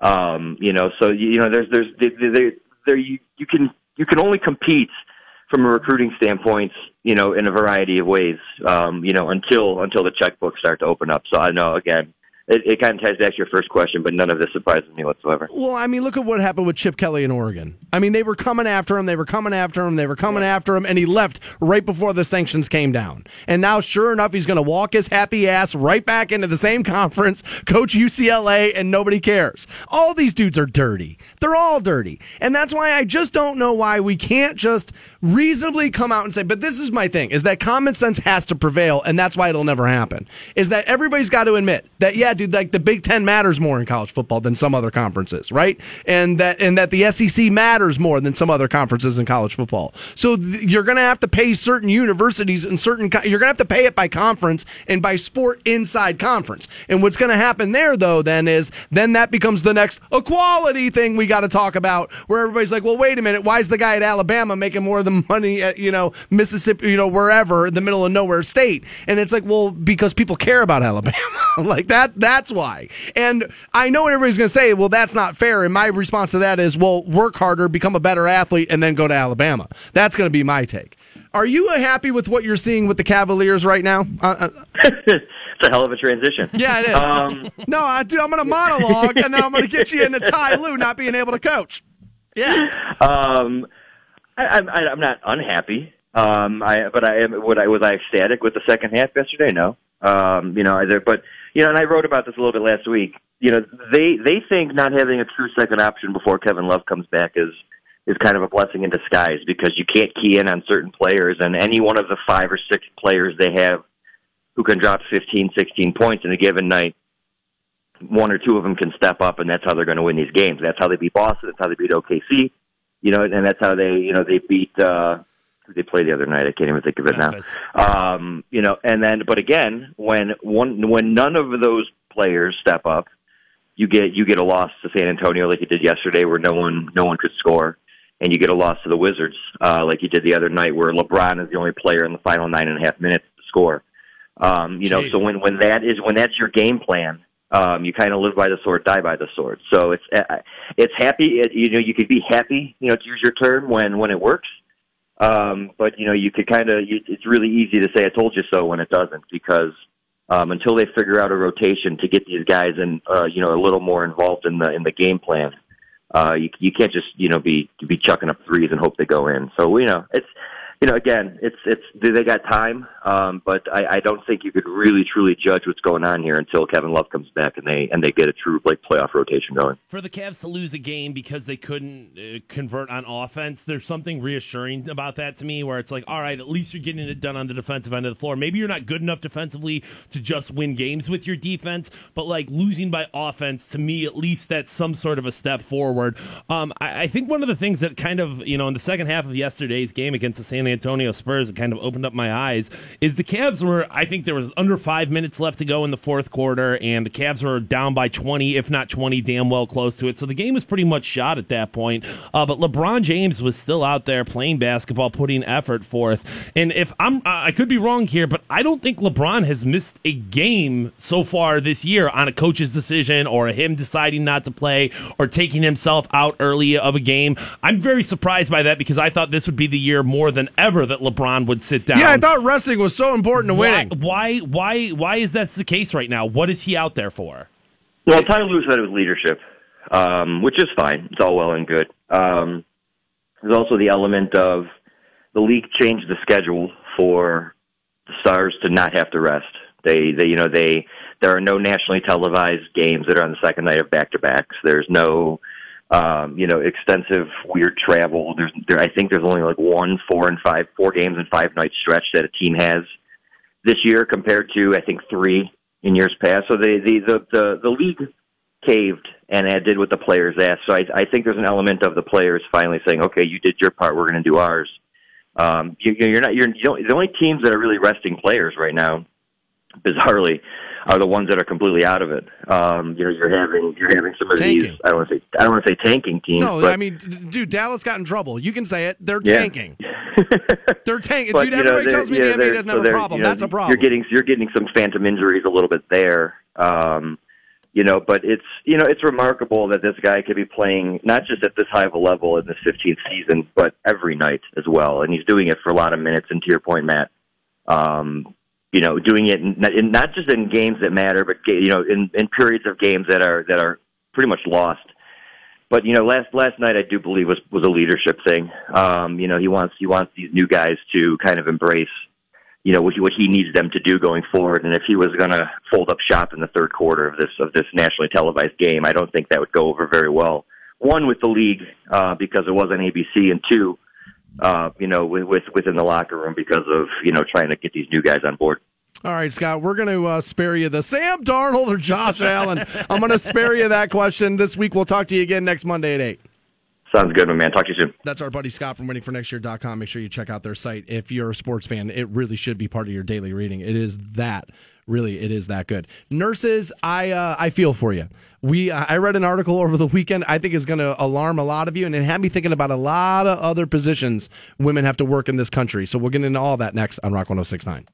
Um, you know, so you, know, there's there's there there, there you, you can you can only compete from a recruiting standpoint, you know, in a variety of ways. Um, you know, until until the checkbooks start to open up. So I know again. It, it kind of ties back to your first question, but none of this surprises me whatsoever. Well, I mean, look at what happened with Chip Kelly in Oregon. I mean, they were coming after him, they were coming after him, they were coming after him, and he left right before the sanctions came down. And now, sure enough, he's going to walk his happy ass right back into the same [LAUGHS] conference, coach UCLA, and nobody cares. All these dudes are dirty. They're all dirty. And that's why I just don't know why we can't just reasonably come out and say, but this is my thing, is that common sense has to prevail, and that's why it'll never happen. Is that everybody's got to admit that, yeah, dude, like the Big Ten matters more in college football than some other conferences, right? And that and that the SEC matters more than some other conferences in college football. So th- you're going to have to pay certain universities and certain co- you're going to have to pay it by conference and by sport inside conference. And what's going to happen there though then is then that becomes the next equality thing we got to talk about where everybody's like, "Well, wait a minute, why is the guy at Alabama making more than money at, you know, Mississippi, you know, wherever in the middle of nowhere state?" And it's like, "Well, because people care about Alabama." [LAUGHS] like that that's why. And I know everybody's going to say, "Well, that's not fair." And my response to that is, "Well, work harder, become a better athlete and then go to Alabama." That's going to be my take. Are you happy with what you're seeing with the Cavaliers right now? Uh, uh, [LAUGHS] it's a hell of a transition. yeah, it is. Um, [LAUGHS] no, I, dude, I'm going to monologue and then I'm going to get you into Ty Lue not being able to coach. Yeah. Um, I, I'm I, I'm not unhappy. Um, I but I am. I was I ecstatic with the second half yesterday? No. Um, you know, either, but you know, and I wrote about this a little bit last week. You know, they they think not having a true second option before Kevin Love comes back is is kind of a blessing in disguise because you can't key in on certain players, and any one of the five or six players they have who can drop 15, 16 points in a given night, one or two of them can step up, and that's how they're going to win these games. That's how they beat Boston. That's how they beat OKC. You know, and that's how they, you know, they beat. uh who they played the other night. I can't even think of it Memphis. now. Um, you know, and then, but again, when one when none of those players step up, you get you get a loss to San Antonio like you did yesterday, where no one no one could score, and you get a loss to the Wizards uh, like you did the other night, where LeBron is the only player in the final nine and a half minutes to score. Um, you know, so when when that is when that's your game plan, um, you kind of live by the sword, die by the sword. So it's uh, it's happy. It, you know, you could be happy. You know, to use your term when when it works. Um, but you know, you could kind of. It's really easy to say "I told you so" when it doesn't, because um, until they figure out a rotation to get these guys in, uh, you know, a little more involved in the in the game plan, uh, you you can't just you know be be chucking up threes and hope they go in. So you know, it's you know, again, it's it's they got time, um, but I, I don't think you could really truly judge what's going on here until Kevin Love comes back and they and they get a true like playoff rotation going. for the Cavs to lose a game because they couldn't uh, convert on offense, there's something reassuring about that to me where it's like, all right, at least you're getting it done on the defensive end of the floor. Maybe you're not good enough defensively to just win games with your defense, but like losing by offense, to me, at least that's some sort of a step forward. Um, I, I think one of the things that kind of, you know, in the second half of yesterday's game against the San Antonio Spurs, it kind of opened up my eyes, is the Cavs were, I think there was under five minutes left to go in the fourth quarter, and the Cavs were down by 20, if not 20, damn well close to it. So the game was pretty much shot at that point. Uh, but LeBron James was still out there playing basketball, putting effort forth. And if I'm, I could be wrong here, but I don't think LeBron has missed a game so far this year on a coach's decision or him deciding not to play or taking himself out early of a game. I'm very surprised by that because I thought this would be the year more than ever that LeBron would sit down. Yeah, I thought wrestling was so important to why, winning. why, why, why is that the case right now? What is he out there for? Well, Ty Lue said it was leadership, um, which is fine. It's all well and good. Um, there's also the element of the league changed the schedule for the Stars to not have to rest. They, they, you know, they there are no nationally televised games that are on the second night of back to backs. There's no, um, you know, extensive weird travel. There's, there, I think there's only like one, four, and five, four games and five night stretch that a team has this year compared to I think three in years past. So the the the the, the league caved and did what the players asked. So I, I think there's an element of the players finally saying, okay, you did your part, we're going to do ours. Um, you, you're not you're you don't, the only teams that are really resting players right now, bizarrely, are the ones that are completely out of it. Um, you know, you're having you're having some of Tanking. these. I don't want to say I don't want to say tanking teams. No, but, I mean, dude, Dallas got in trouble. You can say it. They're Yeah. tanking. [LAUGHS] They're tanking. But, dude, you know, everybody tells me yeah, the NBA doesn't so have a problem. you know, That's a problem. You're getting you're getting some phantom injuries a little bit there. Um, you know, but it's you know it's remarkable that this guy could be playing not just at this high of a level in this 15th season, but every night as well, and he's doing it for a lot of minutes. And to your point, Matt, um, you know, doing it in, in, not just in games that matter, but you know, in, in periods of games that are that are pretty much lost. But you know, last last night I do believe was was a leadership thing. Um, you know, he wants he wants these new guys to kind of embrace, you know, what he, what he needs them to do going forward. And if he was going to fold up shop in the third quarter of this of this nationally televised game, I don't think that would go over very well. One with the league uh, because it was on ABC, and two, uh, you know, with, with within the locker room because of you know trying to get these new guys on board. All right, Scott, we're going to uh, spare you the Sam Darnold or Josh Allen. I'm going to spare you that question this week. We'll talk to you again next Monday at 8. Sounds good, my man. Talk to you soon. That's our buddy Scott from waitingfornextyear.com. Make sure you check out their site. If you're a sports fan, it really should be part of your daily reading. It is that. Really, it is that good. Nurses, I uh, I feel for you. We I read an article over the weekend. I think is going to alarm a lot of you, and it had me thinking about a lot of other positions women have to work in this country. So we'll get into all that next on Rock 106.9.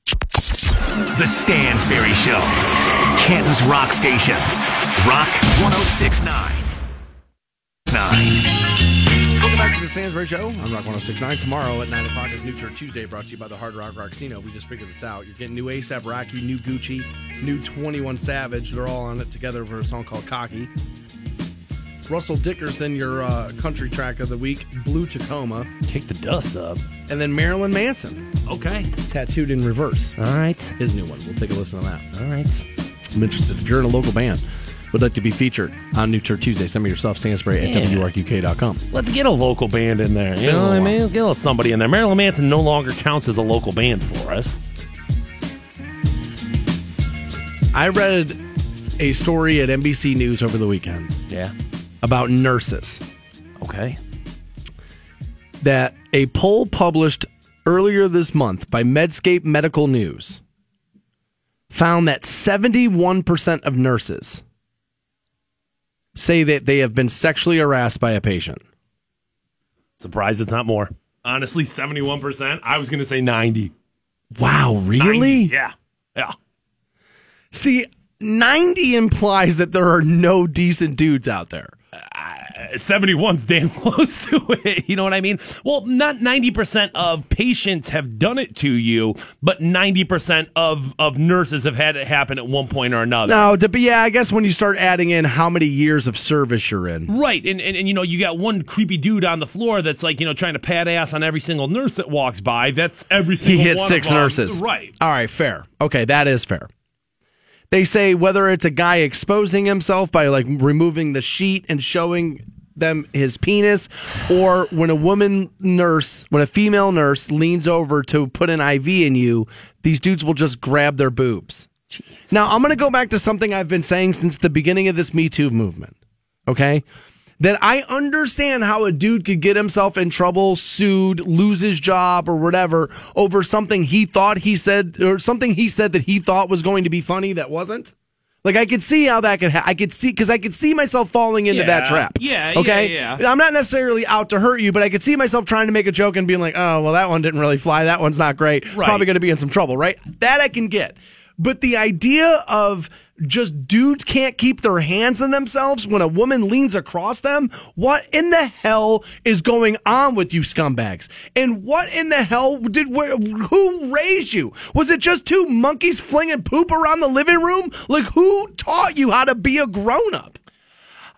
The Stansbury Show. Canton's Rock Station. Rock 1069. 9. Back to the Stansbury Show. I'm Rock 1069. Tomorrow at 9 o'clock is New Tour Tuesday, brought to you by the Hard Rock Rocksino. We just figured this out. You're getting new ASAP Rocky, new Gucci, new 21 Savage. They're all on it together for a song called Cocky. Russell Dickerson, your uh, country track of the week, Blue Tacoma. Kick the dust up. And then Marilyn Manson, Okay. Tattooed in Reverse. All right. His new one. We'll take a listen to that. All right. I'm interested. If you're in a local band, would like to be featured on New Tour Tuesday, send me yourself, Stansbury at Yeah. WRQK.com. Let's get a local band in there. You know what I mean? Let's get a little somebody in there. Marilyn Manson no longer counts as a local band for us. I read a story at NBC News over the weekend Yeah. about nurses Okay. that a poll published earlier this month by Medscape Medical News found that 71% of nurses say that they have been sexually harassed by a patient. Surprised it's not more. Honestly, 71%. I was going to say 90. Wow, really? 90. Yeah. Yeah. See, 90 implies that there are no decent dudes out there. Uh, 71's damn [LAUGHS] close to it. You know what I mean? Well, not 90% of patients have done it to you, but 90% of, of nurses have had it happen at one point or another. No, to be, yeah, I guess when you start adding in how many years of service you're in. Right, and, and and you know you got one creepy dude on the floor that's like you know trying to pat ass on every single nurse that walks by. That's every He single. hit one six nurses. Right. All right, fair. Okay, that is fair. They say whether it's a guy exposing himself by like removing the sheet and showing them his penis, or when a woman nurse, when a female nurse leans over to put an IV in you, these dudes will just grab their boobs. Now, I'm going to go back to something I've been saying since the beginning of this Me Too movement. Okay? That I understand how a dude could get himself in trouble, sued, lose his job or whatever over something he thought he said or something he said that he thought was going to be funny that wasn't. Like I could see how that could ha- I could see because I could see myself falling into that trap. Yeah, yeah, Okay. yeah. I'm not necessarily out to hurt you, but I could see myself trying to make a joke and being like, "Oh, well, that one didn't really fly. That one's not great. Right. Probably going to be in some trouble." Right? That I can get. But the idea of just dudes can't keep their hands on themselves when a woman leans across them, what in the hell is going on with you scumbags? And what in the hell did who raised you? Was it just two monkeys flinging poop around the living room? Like who taught you how to be a grown up?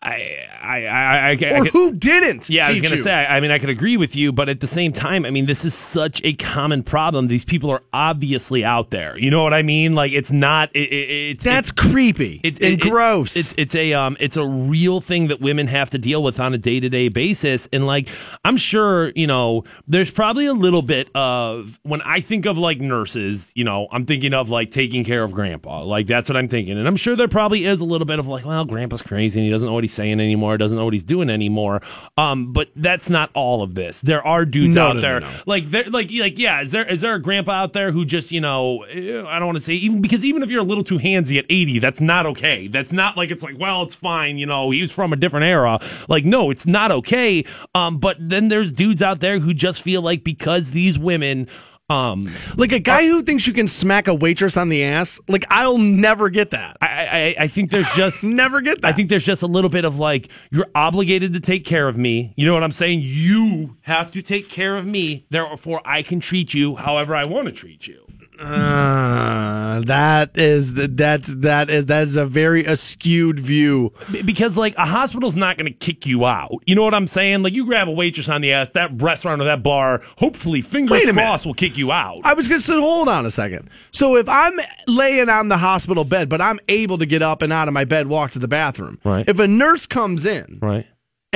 I, I, I, I, I or could- who didn't? yeah, I was gonna you? say. I I mean, I could agree with you, but at the same time, I mean, this is such a common problem. These people are obviously out there. You know what I mean? Like, it's not. It, it, it's That's creepy it's and it- gross. It's it's a um it's a real thing that women have to deal with on a day to day basis, and like I'm sure you know there's probably a little bit of when I think of like nurses, you know, I'm thinking of like taking care of grandpa, like that's what I'm thinking, and I'm sure there probably is a little bit of like, well, grandpa's crazy and he doesn't know what he's saying anymore, doesn't know what he's doing anymore. Um, but that's not all of this. There are dudes No, out no, there no. like there like like yeah, is there is there a grandpa out there who just you know eh, I don't want to say even because even if you're a little too handsy at 80, that's not okay. That's not like it's like well it's fine, you know, he was from a different era. Like no, it's not okay. Um, but then there's dudes out there who just feel like because these women. Um, like a guy who thinks you can smack a waitress on the ass. Like I'll never get that. I, I, I think there's just [LAUGHS] Never get that. I think there's just a little bit of like you're obligated to take care of me. You know what I'm saying? You have to take care of me, therefore I can treat you however I want to treat you. Uh, that is that's that is that is a very askewed view. Because like a hospital's not going to kick you out. You know what I'm saying? Like you grab a waitress on the ass, that restaurant or that bar, hopefully fingers a minute. crossed will kick you out. I was gonna say, hold on a second. So if I'm laying on the hospital bed, but I'm able to get up and out of my bed, walk to the bathroom. Right. If a nurse comes in right.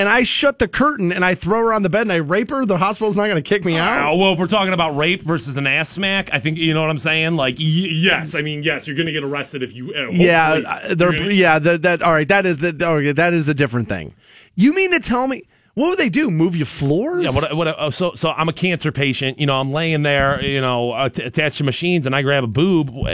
And I shut the curtain and I throw her on the bed and I rape her, the hospital's not gonna kick me out. Oh, well, if we're talking about rape versus an ass smack, I think you know what I'm saying. Like, y- yes, I mean, yes, you're going to get arrested if you. Uh, Yeah, uh, they're, gonna- yeah, that, that all right. That is the okay, that is a different thing. You mean to tell me what would they do? Move your floors? Yeah, what, what, uh, so so I'm a cancer patient. You know, I'm laying there, you know, uh, attached to machines, and I grab a boob. What,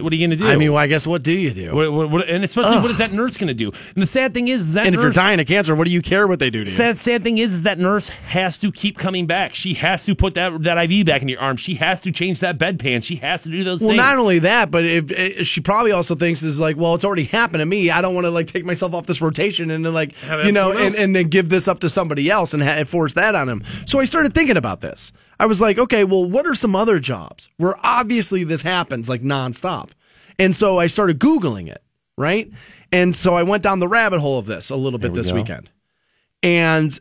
what are you going to do? I mean, well, I guess what do you do? what, what, what- and especially, what is that nurse going to do? And the sad thing is, is that and if you're nurse, dying of cancer, what do you care what they do to you? Sad, sad thing is, is that nurse has to keep coming back. She has to put that that IV back in your arm. She has to change that bedpan. She has to do those things. Well, things. not only that, but if, if she probably also thinks is like, well, it's already happened to me. I don't want to like take myself off this rotation and then like Have you know, and, and then give this up to somebody else and ha- force that on him. So I started thinking about this. I was like, okay, well, what are some other jobs where obviously this happens like nonstop? And so I started googling it, right? And so I went down the rabbit hole of this a little bit we this go. weekend, and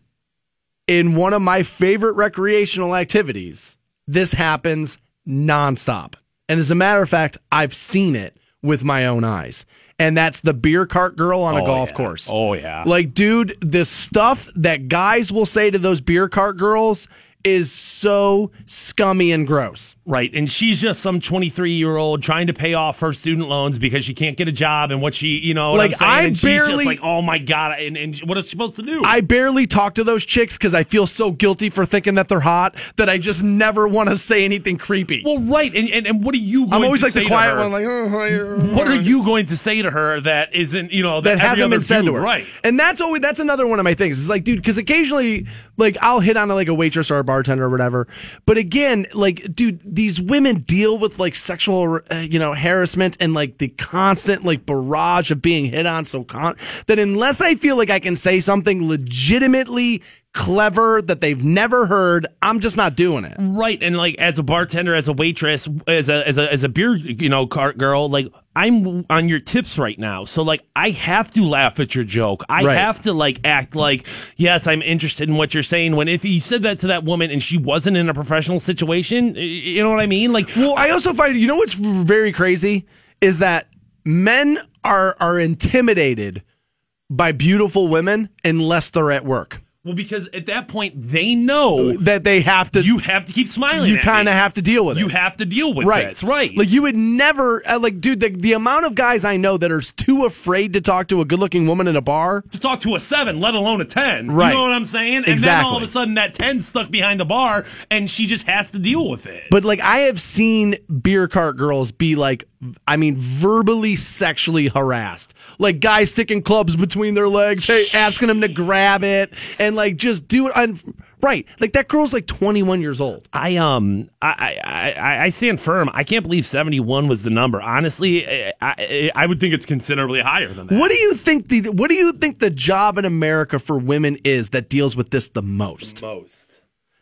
in one of my favorite recreational activities, this happens nonstop. And as a matter of fact, I've seen it with my own eyes. And that's the beer cart girl on a Oh, golf yeah. course. Oh, yeah. Like, dude, the stuff that guys will say to those beer cart girls is so scummy and gross. Right. And she's just some 23 year old trying to pay off her student loans because she can't get a job and what she, you know, Like? I and barely- like, oh my God. And, and what is she supposed to do? I barely talk to those chicks because I feel so guilty for thinking that they're hot that I just never want to say anything creepy. well, right. And, and, and what are you going I'm always to like say the quiet one, like, oh, hi, uh, what are you going to say to her that isn't, you know, that that, hasn't been said dude- to her. Right. And that's always that's another one of my things. It's like, dude, because occasionally, like, I'll hit on like a waitress or a bartender or whatever. But again, like, dude, these women deal with like sexual, uh, you know, harassment and like the constant like barrage of being hit on so con that unless I feel like I can say something legitimately clever that they've never heard, I'm just not doing it. Right, and like as a bartender, as a waitress, as a as a as a beer you know cart girl, like I'm on your tips right now, so like I have to laugh at your joke. I Right. have to like act like yes, I'm interested in what you're saying. When if you said that to that woman and she wasn't in a professional situation, you know what I mean? Like Well, I also find you know what's very crazy is that men are are intimidated by beautiful women unless they're at work. Well, because at that point they know That they have to you have to keep smiling. you kind of have to deal with you it. You have to deal with right. this, right? Like you would never uh, like dude the, the amount of guys I know that are too afraid to talk to a good-looking woman in a bar. to talk to a seven, let alone a ten. Right. You know what I'm saying? And then all of a sudden that 10's stuck behind the bar and she just has to deal with it. But like I have seen beer cart girls be like I mean verbally sexually harassed. Like guys sticking clubs between their legs, hey, asking them to grab it and like just do it on right. Like that girl's like 21 years old. I um I, I I stand firm. I can't believe 71 was the number. Honestly, I, I, I would think it's considerably higher than that. What do you think the what do you think the job in America for women is that deals with this the most? most?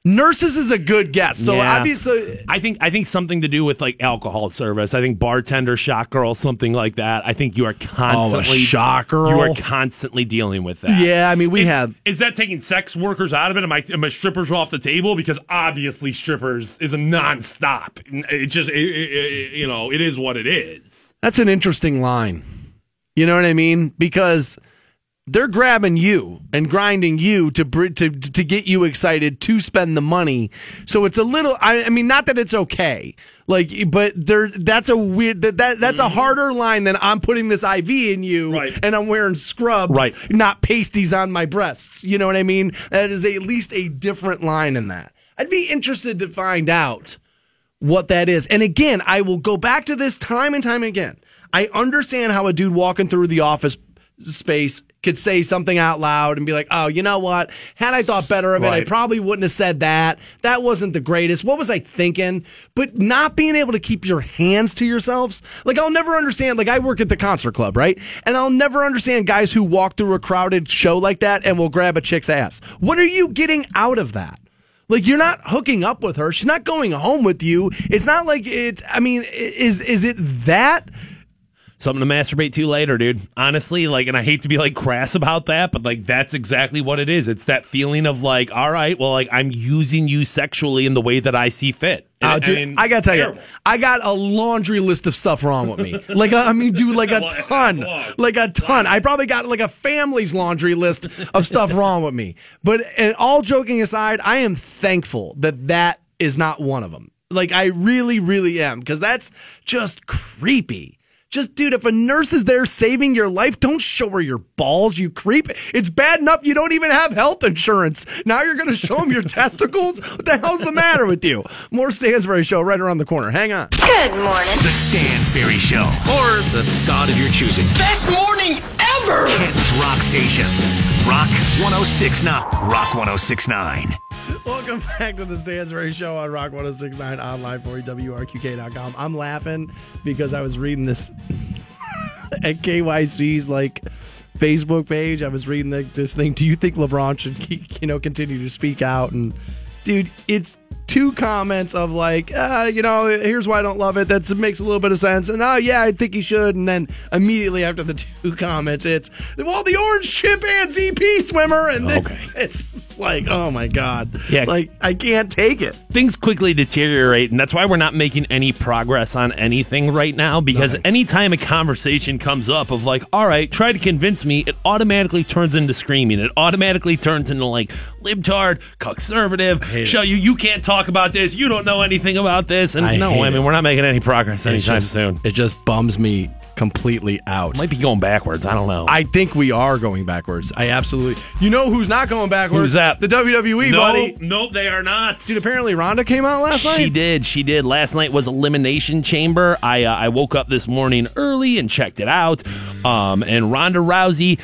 Nurses is a good guess. So Yeah. obviously, I think I think something to do with like alcohol service. I think bartender, shot girl, something like that. I think you are oh, constantly shot girl? You are constantly dealing with that. yeah. I mean, we Is- have Is that taking sex workers out of it? Am I, am I strippers off the table? Because obviously strippers is a nonstop. It just, it, it- it- you know, it is what it is. That's an interesting line. You know what I mean? Because they're grabbing you and grinding you to to to get you excited to spend the money. So it's a little. I, I mean, not that it's okay, like, but there. That's a weird. That, that that's a harder line than I'm putting this IV in you, Mm-hmm. Right. and I'm wearing scrubs, Right. Not pasties on my breasts. You know what I mean? That is at least a different line in that. I'd be interested to find out what that is. And again, I will go back to this time and time again. I understand how a dude walking through the office space could say something out loud and be like, oh, you know what? Had I thought better of it, I probably wouldn't have said that. That wasn't the greatest. What was I thinking? But not being able to keep your hands to yourselves. Like, I'll never understand. Like, I work at the concert club, right? And I'll never understand guys who walk through a crowded show like that and will grab a chick's ass. What are you getting out of that? Like you're not hooking up with her. She's not going home with you. It's not like it's. I mean, is is it that? Something to masturbate to later, dude. Honestly, like, and I hate to be like crass about that, but like, that's exactly what it is. It's that feeling of like, all right, well, like, I'm using you sexually in the way that I see fit. Oh, And- dude, mean, I gotta tell you. I got a laundry list of stuff wrong with me. [LAUGHS] Like, I mean, dude, like a ton, like a ton. I probably got like a family's laundry list of stuff wrong with me. But and all joking aside, I am thankful that that is not one of them. Like, I really, really am because that's just creepy. Just, dude, if a nurse is there saving your life, don't show her your balls, you creep. It's bad enough you don't even have health insurance. Now you're going to show them your [LAUGHS] testicles? What the hell's the matter with you? More Stansbury Show right around the corner. Hang on. Good morning. The Stansbury Show. Or the God of your choosing. Best morning ever. Ken's Rock Station. Rock 1069. Rock 1069. Welcome back to the Stansbury Show on Rock 1069 online for WRQK.com. I'm laughing because I was reading this [LAUGHS] at KYC's like Facebook page. I was reading the, this thing. Do you think LeBron should [LAUGHS] you know continue to speak out? And dude, it's two comments of like, uh, you know, here's why I don't love it. That makes a little bit of sense. And oh yeah, I think he should. And then immediately after the two [LAUGHS] comments, it's well, the orange chimpanzee pea swimmer, and this, Okay. it's like, oh my god, Yeah. like I can't take it. things quickly deteriorate, and that's why we're not making any progress on anything right now. Because anytime a conversation comes up of like, all right, try to convince me, it automatically turns into screaming. It automatically turns into like libtard, conservative, show you you can't talk about this, you don't know anything about this, and I no, I mean it. we're not making any progress anytime just- soon. It just bums me completely out. Might be going backwards. I don't know. I think we are going backwards. I absolutely. You know who's not going backwards? Who's that? The WWE, buddy. nope, they are not. Dude, apparently Ronda came out last night. She did. She did. Last night was Elimination Chamber. I uh, I woke up this morning early and checked it out. Um, and Ronda Rousey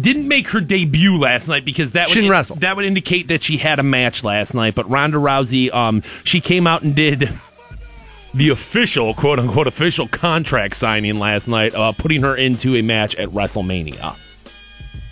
didn't make her debut last night because that She would that would indicate that she had a match last night. But Ronda Rousey, um, she came out and did the official quote unquote official contract signing last night, uh, putting her into a match at WrestleMania.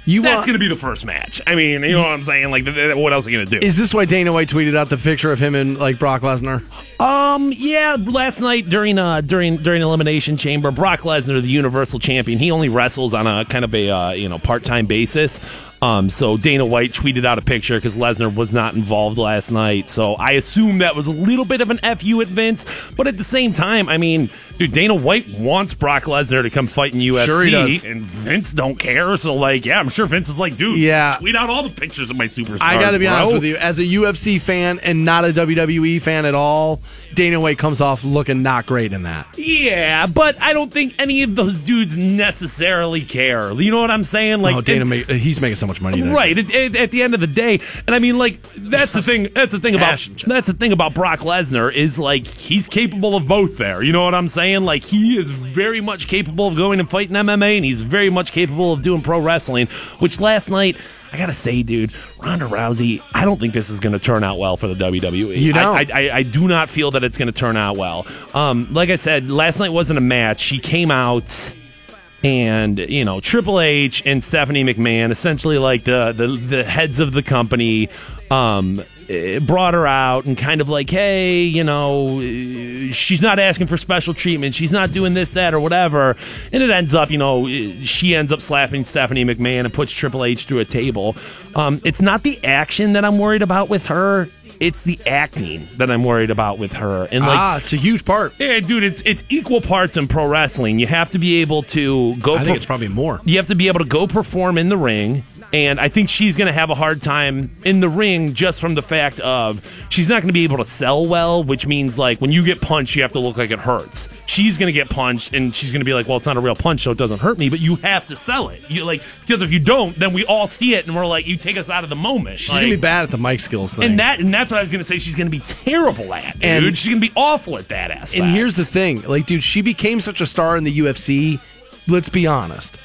You That's going to be the first match. I mean, you know what I'm saying? Like, th- th- what else are you going to do? Is this why Dana White tweeted out the picture of him and like Brock Lesnar? Um, yeah, last night during uh during during elimination chamber, Brock Lesnar, the Universal Champion, he only wrestles on a kind of a uh, you know part time basis. Um, so Dana White tweeted out a picture because Lesnar was not involved last night. So I assume that was a little bit of an fu at Vince, but at the same time, I mean, dude, Dana White wants Brock Lesnar to come fight in UFC, Sure he does. and Vince don't care. So like, yeah, I'm sure Vince is like, dude, Yeah. tweet out all the pictures of my superstars. I got to be bro. honest with you. As a UFC fan and not a WWE fan at all, Dana White comes off looking not great in that. Yeah, but I don't think any of those dudes necessarily care. You know what I'm saying? Like, Dana, and- ma- he's making so much money. There. right? At the end of the day, and I mean, like, that's the [LAUGHS] thing. That's the thing about that's the thing about Brock Lesnar is like he's capable of both. There, you know what I'm saying? Like, he is very much capable of going and fighting MMA, and he's very much capable of doing pro wrestling. Which last night. I gotta say, dude, Ronda Rousey. I don't think this is going to turn out well for the WWE. You don't? I, I, I, do not feel that it's going to turn out well. Um, like I said, last night wasn't a match. She came out and you know Triple H and Stephanie McMahon, essentially like the the, the heads of the company, um, brought her out and kind of like, hey, you know, uh, she's not asking for special treatment. She's not doing this, that, or whatever. And it ends up, you know, uh, she ends up slapping Stephanie McMahon and puts Triple H through a table. Um, it's not the action that I'm worried about with her. It's the acting that I'm worried about with her. And like, ah, it's a huge part. yeah, dude, it's it's equal parts in pro wrestling. You have to be able to go. I think perf- it's probably more. you have to be able to go perform in the ring. And I think she's going to have a hard time in the ring just from the fact of she's not going to be able to sell well, which means like when you get punched, you have to look like it hurts. She's going to get punched and she's going to be like, well, it's not a real punch, so it doesn't hurt me, but you have to sell it. You like, because if you don't, then we all see it and we're like, you take us out of the moment. She's gonna be bad at the mic skills thing. and that and that's what I was gonna say. She's gonna be terrible at, dude. And- she's gonna be awful at that aspect. And here's the thing, like, dude, she became such a star in the UFC. Let's be honest,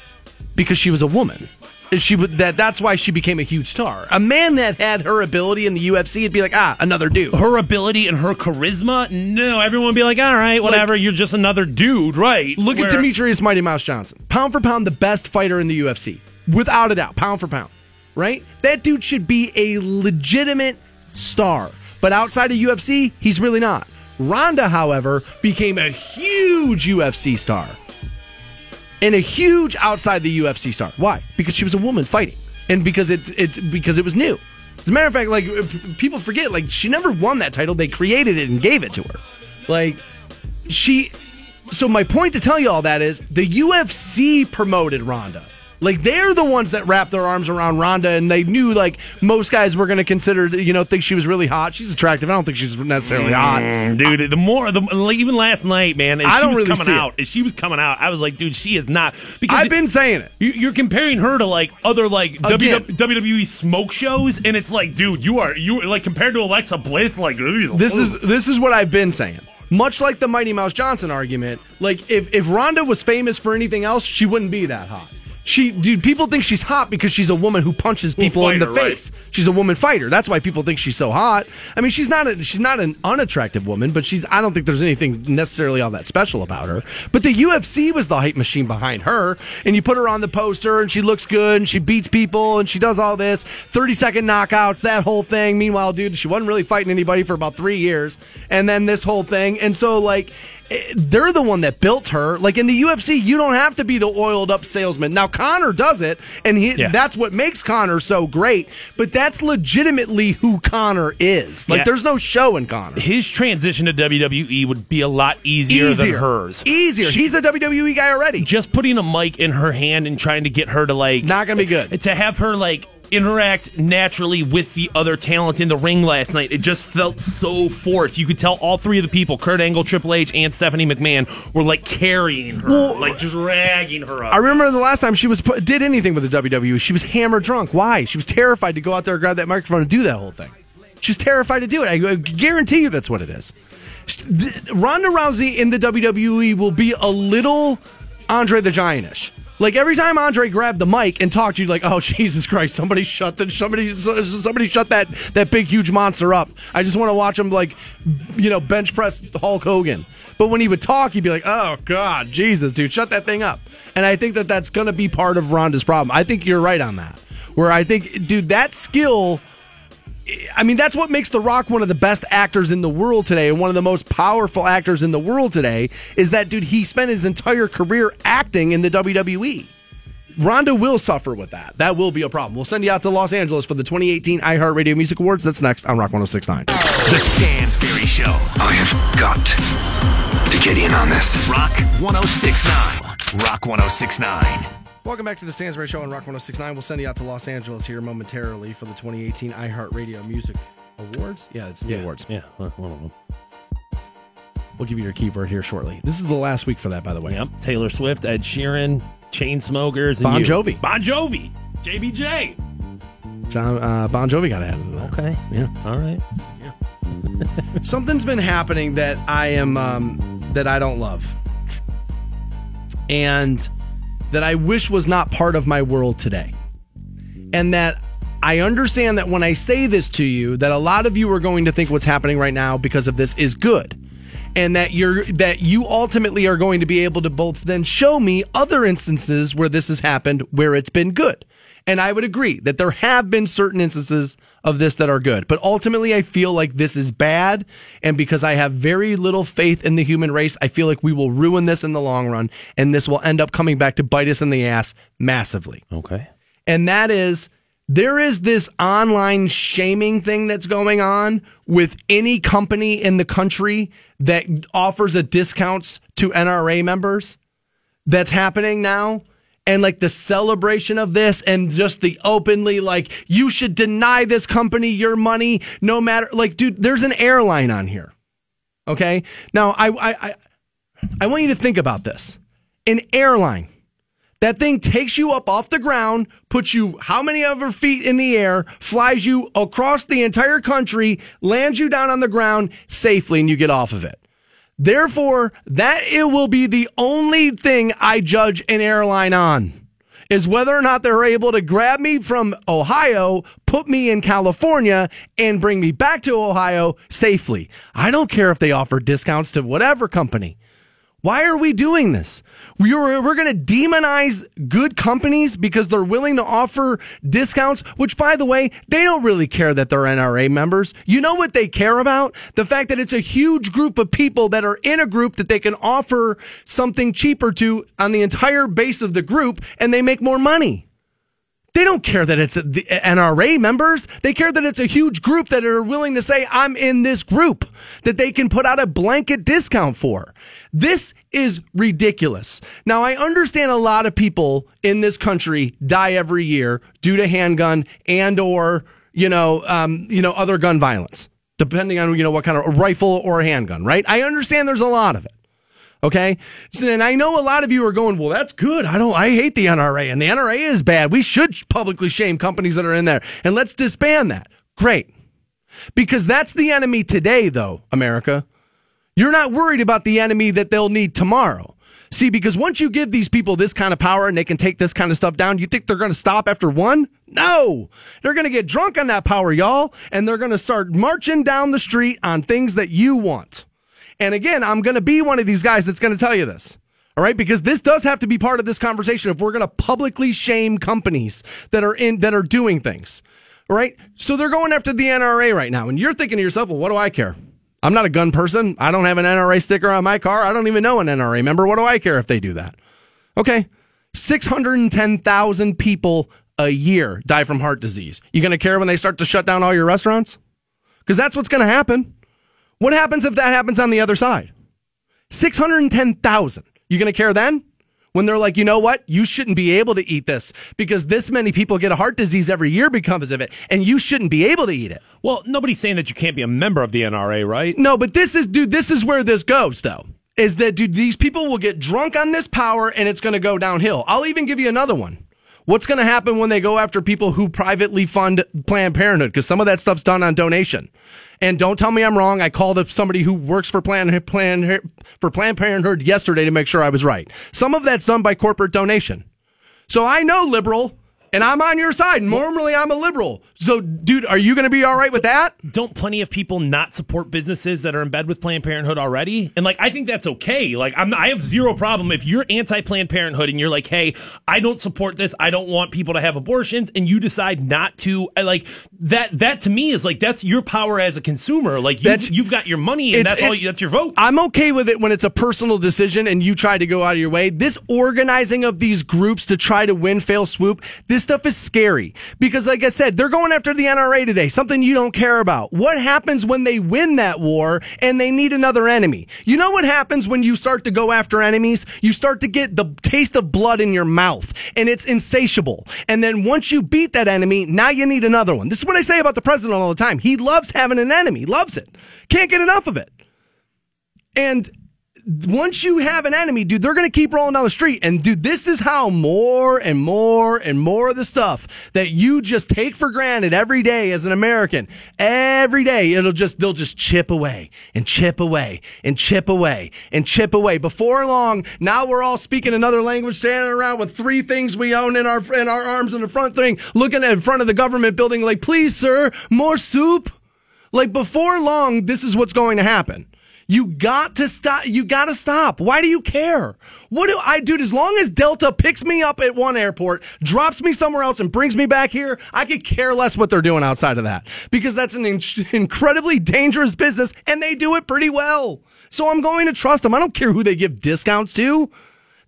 because she was a woman. She would that. That's why she became a huge star. A man that had her ability in the UFC, it'd be like, ah, another dude. her ability and her charisma. No, everyone would be like, all right, whatever. you're just another dude, right? Look at Demetrious Mighty Mouse Johnson, pound for pound, the best fighter in the UFC, without a doubt, pound for pound. Right? That dude should be a legitimate star, but outside of UFC, he's really not. Ronda, however, became a huge UFC star. And a huge outside the UFC star. Why? Because she was a woman fighting, and because it's it's because it was new. As a matter of fact, like p- people forget, like she never won that title. They created it and gave it to her. Like she. So my point to tell you all that is the UFC promoted Ronda. Like they're the ones that wrapped their arms around Ronda, and they knew like most guys were going to consider, you know, think she was really hot. She's attractive. I don't think she's necessarily hot. Mm, dude. The more, the like, even last night, man, as I she don't was really coming it. out, as she was coming out, I was like, dude, she is not. Because I've been saying it. You- You're comparing her to like other like Again. WWE smoke shows, and it's like, dude, you are you like compared to Alexa Bliss, like ugh. This is this is what I've been saying. Much like the Mighty Mouse Johnson argument, like if if Ronda was famous for anything else, she wouldn't be that hot. She, dude, people think she's hot because she's a woman who punches people in the fighter, right. face. She's a woman fighter. That's why people think she's so hot. I mean, she's not a, she's not an unattractive woman, but she's. I don't think there's anything necessarily all that special about her. But the UFC was the hype machine behind her, and you put her on the poster, and she looks good, and she beats people, and she does all this thirty second knockouts, that whole thing. Meanwhile, dude, she wasn't really fighting anybody for about three years, and then this whole thing, and so like they're the one that built her. Like in the UFC, you don't have to be the oiled up salesman. Now Conor does it, and he Yeah. that's what makes Conor so great. But that's legitimately who Conor is. Like Yeah. there's no show in Conor. his transition to WWE would be a lot easier, than hers. Easier. He's a WWE guy already. just putting a mic in her hand and trying to get her to like Not gonna be good. to have her like interact naturally with the other talent in the ring last night it just felt so forced you could tell all three of the people kurt angle triple h and stephanie mcmahon were like carrying her Well, like dragging her up I remember the last time she was put, did anything with the WWE, she was hammer drunk. Why? She was terrified to go out there, grab that microphone, and do that whole thing. She's terrified to do it. I guarantee you that's what it is. Ronda Rousey in the WWE will be a little Andre the Giantish. Like every time Andre grabbed the mic and talked, you'd like, "Oh [LAUGHS] Jesus Christ! Somebody shut the somebody somebody shut that that big huge monster up." I just want to watch him like, you know, bench press Hulk Hogan. But when he would talk, he'd be like, "Oh God, Jesus, dude, shut that thing up." And I think that that's going to be part of Ronda's problem. I think you're right on that. Where I think, dude, that skill. I mean, that's what makes The Rock one of the best actors in the world today and one of the most powerful actors in the world today is that, dude, he spent his entire career acting in the WWE. Ronda will suffer with that. That will be a problem. We'll send you out to Los Angeles for the 2018 iHeartRadio Music Awards. That's next on Rock 1069. The Stansbury Show. I have got to get in on this. Rock 1069. Rock 1069. Welcome back to the Stansbury Show on Rock 1069. We'll send you out to Los Angeles here momentarily for the 2018 iHeartRadio Music Awards. Yeah, it's the awards. yeah one of them We'll give you your keyword here shortly. This is the last week for that, by the way. yep taylor swift ed sheeran chain smokers and Bon you. Jovi. bon jovi jbj John uh, Bon Jovi got ahead of okay Yeah. all right [LAUGHS] Something's been happening that I am um, that I don't love, and that I wish was not part of my world today, and that I understand that when I say this to you, that a lot of you are going to think what's happening right now because of this is good. And that you're that you ultimately are going to be able to both then show me other instances where this has happened where it's been good. And I would agree that there have been certain instances of this that are good. But ultimately, I feel like this is bad. And because I have very little faith in the human race, I feel like we will ruin this in the long run. And this will end up coming back to bite us in the ass massively. Okay. And that is there is this online shaming thing that's going on with any company in the country that offers a discounts to NRA members that's happening now and like the celebration of this and just the openly like you should deny this company your money no matter like dude there's an airline on here okay now i i i, I want you to think about this an airline that thing takes you up off the ground, puts you how many ever feet in the air, flies you across the entire country, lands you down on the ground safely, and you get off of it. Therefore, that it will be the only thing I judge an airline on is whether or not they're able to grab me from Ohio, put me in California, and bring me back to Ohio safely. I don't care if they offer discounts to whatever company. Why are we doing this? We are, we're going to demonize good companies because they're willing to offer discounts, which, by the way, they don't really care that they're NRA members. You know what they care about? The fact that it's a huge group of people that are in a group that they can offer something cheaper to on the entire base of the group and they make more money. They don't care that it's the NRA members. They care that it's a huge group that are willing to say, I'm in this group, that they can put out a blanket discount for. This is ridiculous. Now, I understand a lot of people in this country die every year due to handgun and or, you know, um, you know, other gun violence, depending on, you know, what kind of rifle or a handgun, right? I understand there's a lot of it. Okay. And I know a lot of you are going, well, that's good. I don't, I hate the NRA and the NRA is bad. We should publicly shame companies that are in there and let's disband that. Great. Because that's the enemy today, though, America. You're not worried about the enemy that they'll need tomorrow. See, because once you give these people this kind of power and they can take this kind of stuff down, you think they're going to stop after one? No. They're going to get drunk on that power, y'all, and they're going to start marching down the street on things that you want. And again, I'm going to be one of these guys that's going to tell you this. All right, because this does have to be part of this conversation if we're going to publicly shame companies that are in that are doing things. All right? So they're going after the NRA right now and you're thinking to yourself, "Well, what do I care? I'm not a gun person. I don't have an NRA sticker on my car. I don't even know an NRA member. What do I care if they do that?" Okay. 610,000 people a year die from heart disease. You going to care when they start to shut down all your restaurants? Cuz that's what's going to happen. What happens if that happens on the other side? 610,000. You going to care then? When they're like, you know what? You shouldn't be able to eat this because this many people get a heart disease every year because of it, and you shouldn't be able to eat it. Well, nobody's saying that you can't be a member of the NRA, right? No, but this is, dude, this is where this goes, though. Is that, dude, these people will get drunk on this power and it's going to go downhill. I'll even give you another one. What's going to happen when they go after people who privately fund Planned Parenthood? Because some of that stuff's done on donation. And don't tell me I'm wrong. I called up somebody who works for Planned, for Planned Parenthood yesterday to make sure I was right. Some of that's done by corporate donation. So I know liberal and I'm on your side. Normally, I'm a liberal. So, dude, are you going to be all right with that? Don't plenty of people not support businesses that are in bed with Planned Parenthood already? And like, I think that's okay. Like, I'm, I have zero problem if you're anti Planned Parenthood and you're like, hey, I don't support this. I don't want people to have abortions, and you decide not to. I like that. That to me is like that's your power as a consumer. Like, you, you've got your money, and that's all. You, that's your vote. I'm okay with it when it's a personal decision and you try to go out of your way. This organizing of these groups to try to win, fail, swoop, this stuff is scary because, like I said, they're going after the NRA today, something you don't care about. What happens when they win that war and they need another enemy? You know what happens when you start to go after enemies? You start to get the taste of blood in your mouth and it's insatiable. And then once you beat that enemy, now you need another one. This is what I say about the president all the time. He loves having an enemy, loves it. Can't get enough of it. And once you have an enemy, dude, they're going to keep rolling down the street. And dude, this is how more and more and more of the stuff that you just take for granted every day as an American, every day, it'll just, they'll just chip away and chip away and chip away and chip away. Before long, now we're all speaking another language, standing around with three things we own in our, in our arms in the front thing, looking at in front of the government building like, please, sir, more soup. Like before long, this is what's going to happen. You got to stop. You got to stop. Why do you care? What do I do? As long as Delta picks me up at one airport, drops me somewhere else, and brings me back here, I could care less what they're doing outside of that because that's an in- incredibly dangerous business, and they do it pretty well. So I'm going to trust them. I don't care who they give discounts to.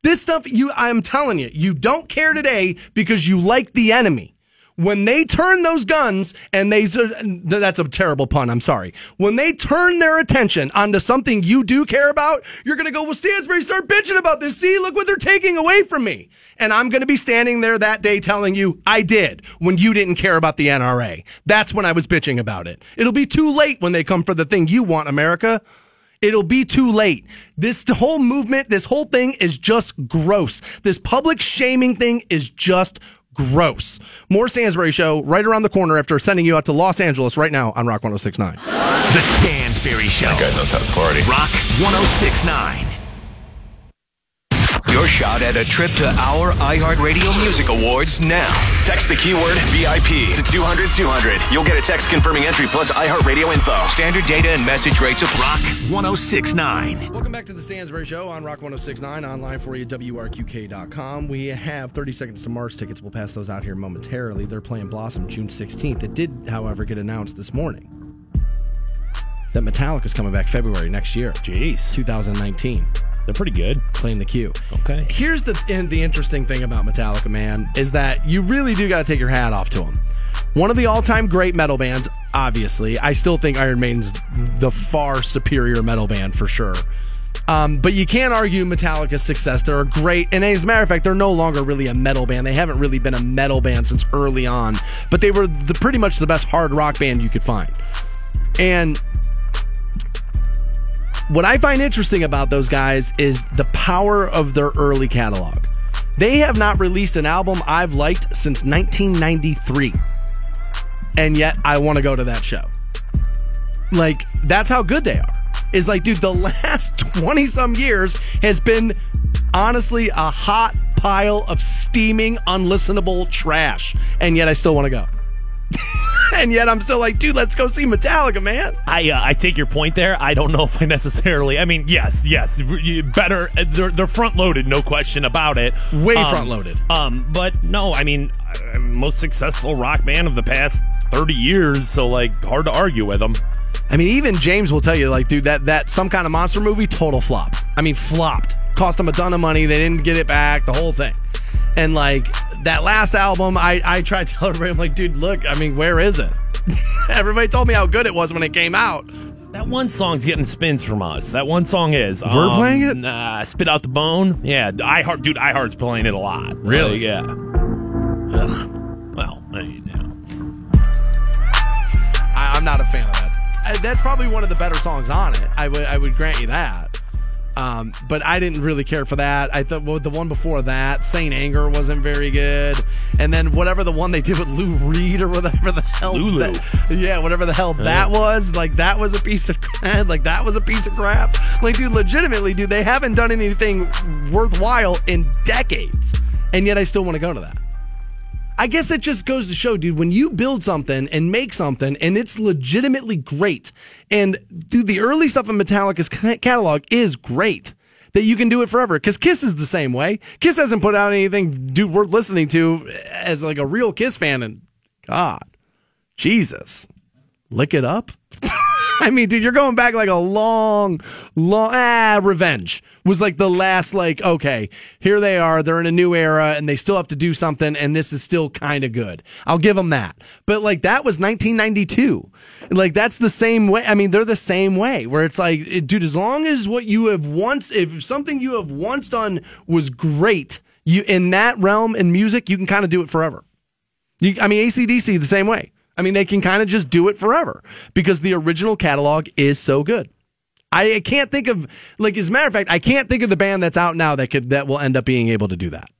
This stuff, you, I'm telling you, you don't care today because you like the enemy. When they turn those guns and they, that's a terrible pun, I'm sorry. When they turn their attention onto something you do care about, you're going to go, well, Stansbury, start bitching about this. See, look what they're taking away from me. And I'm going to be standing there that day telling you, I did when you didn't care about the NRA. That's when I was bitching about it. It'll be too late when they come for the thing you want, America. It'll be too late. This whole movement, this whole thing is just gross. This public shaming thing is just gross. More Stansbury Show right around the corner after sending you out to Los Angeles right now on Rock 1069. The Stansbury Show. That guy knows how to party. Rock 1069. Your shot at a trip to our iHeartRadio Music Awards now. Text the keyword VIP to 200 200. You'll get a text confirming entry plus iHeartRadio info. Standard data and message rates apply. Rock 1069. Welcome back to the Stansbury Show on Rock 1069, online for you, WRQK.com. We have 30 Seconds to Mars tickets. We'll pass those out here momentarily. They're playing Blossom June 16th. It did, however, get announced this morning that Metallica's coming back February next year, Jeez. 2019, They're pretty good. playing the Q. Okay. Here's the and the interesting thing about Metallica, man, is that you really do got to take your hat off to them. One of the all-time great metal bands, obviously. I still think Iron Maiden's the far superior metal band for sure. Um, but you can't argue Metallica's success. They're a great, and as a matter of fact, they're no longer really a metal band. They haven't really been a metal band since early on, but they were the, pretty much the best hard rock band you could find. And what I find interesting about those guys is the power of their early catalog. They have not released an album I've liked since 1993. And yet I want to go to that show. Like, that's how good they are. Is like, dude, the [LAUGHS] last 20 some years has been honestly a hot pile of steaming, unlistenable trash. And yet I still want to go. [LAUGHS] [LAUGHS] and yet I'm still like, dude, let's go see Metallica, man. I uh, I take your point there. I don't know if I necessarily. I mean, yes, yes, better. They're, they're front loaded, no question about it. Way Um, front-loaded. Um, but no, I mean, uh, most successful rock band of the past thirty years. So like, hard to argue with them. I mean, even James will tell you, like, dude, that that some kind of monster movie, total flop. I mean, flopped. Cost them a ton of money. They didn't get it back. The whole thing. And like that last album, I I tried to [LAUGHS] tell everybody, I'm like, dude, look, I mean, where is it? [LAUGHS] everybody told me how good it was when it came out. That one song's getting spins from us. That one song is. Um, We're playing it? Nah, Spit Out the Bone. Yeah, iHeart, dude. iHeart's playing it a lot. Really? Like, yeah. Ugh. Well, I mean, yeah. I, I'm not a fan of that. I, that's probably one of the better songs on it. I would I would grant you that. Um, but I didn't really care for that. I thought well, the one before that, Saint Anger, wasn't very good. And then whatever the one they did with Lou Reed or whatever the hell, Lulu. that- yeah, whatever the hell that was, like that was a piece of crap. [LAUGHS] Like that was a piece of crap. Like, dude, legitimately, dude, they haven't done anything worthwhile in decades, and yet I still want to go to that. I guess it just goes to show, dude, when you build something and make something and it's legitimately great, and dude, the early stuff in Metallica's catalog is great. That you can do it forever. Because Kiss is the same way. Kiss hasn't put out anything, dude, worth listening to as like a real Kiss fan. And God, Jesus, lick it up. [LAUGHS] [LAUGHS] I mean, dude, you're going back like a long, long. Ah, Revenge was like the last, like, okay, here they are. They're in a new era and they still have to do something, and this is still kind of good. I'll give them that. But like, that was 1992. Like, that's the same way. I mean, they're the same way where it's like, it- dude, as long as what you have once, if something you have once done was great, you in that realm in music, you can kind of do it forever. You, I mean, AC/DC the same way. I mean, they can kind of just do it forever because the original catalog is so good. I can't think of like as a matter of fact, I can't think of the band that's out now that could that will end up being able to do that.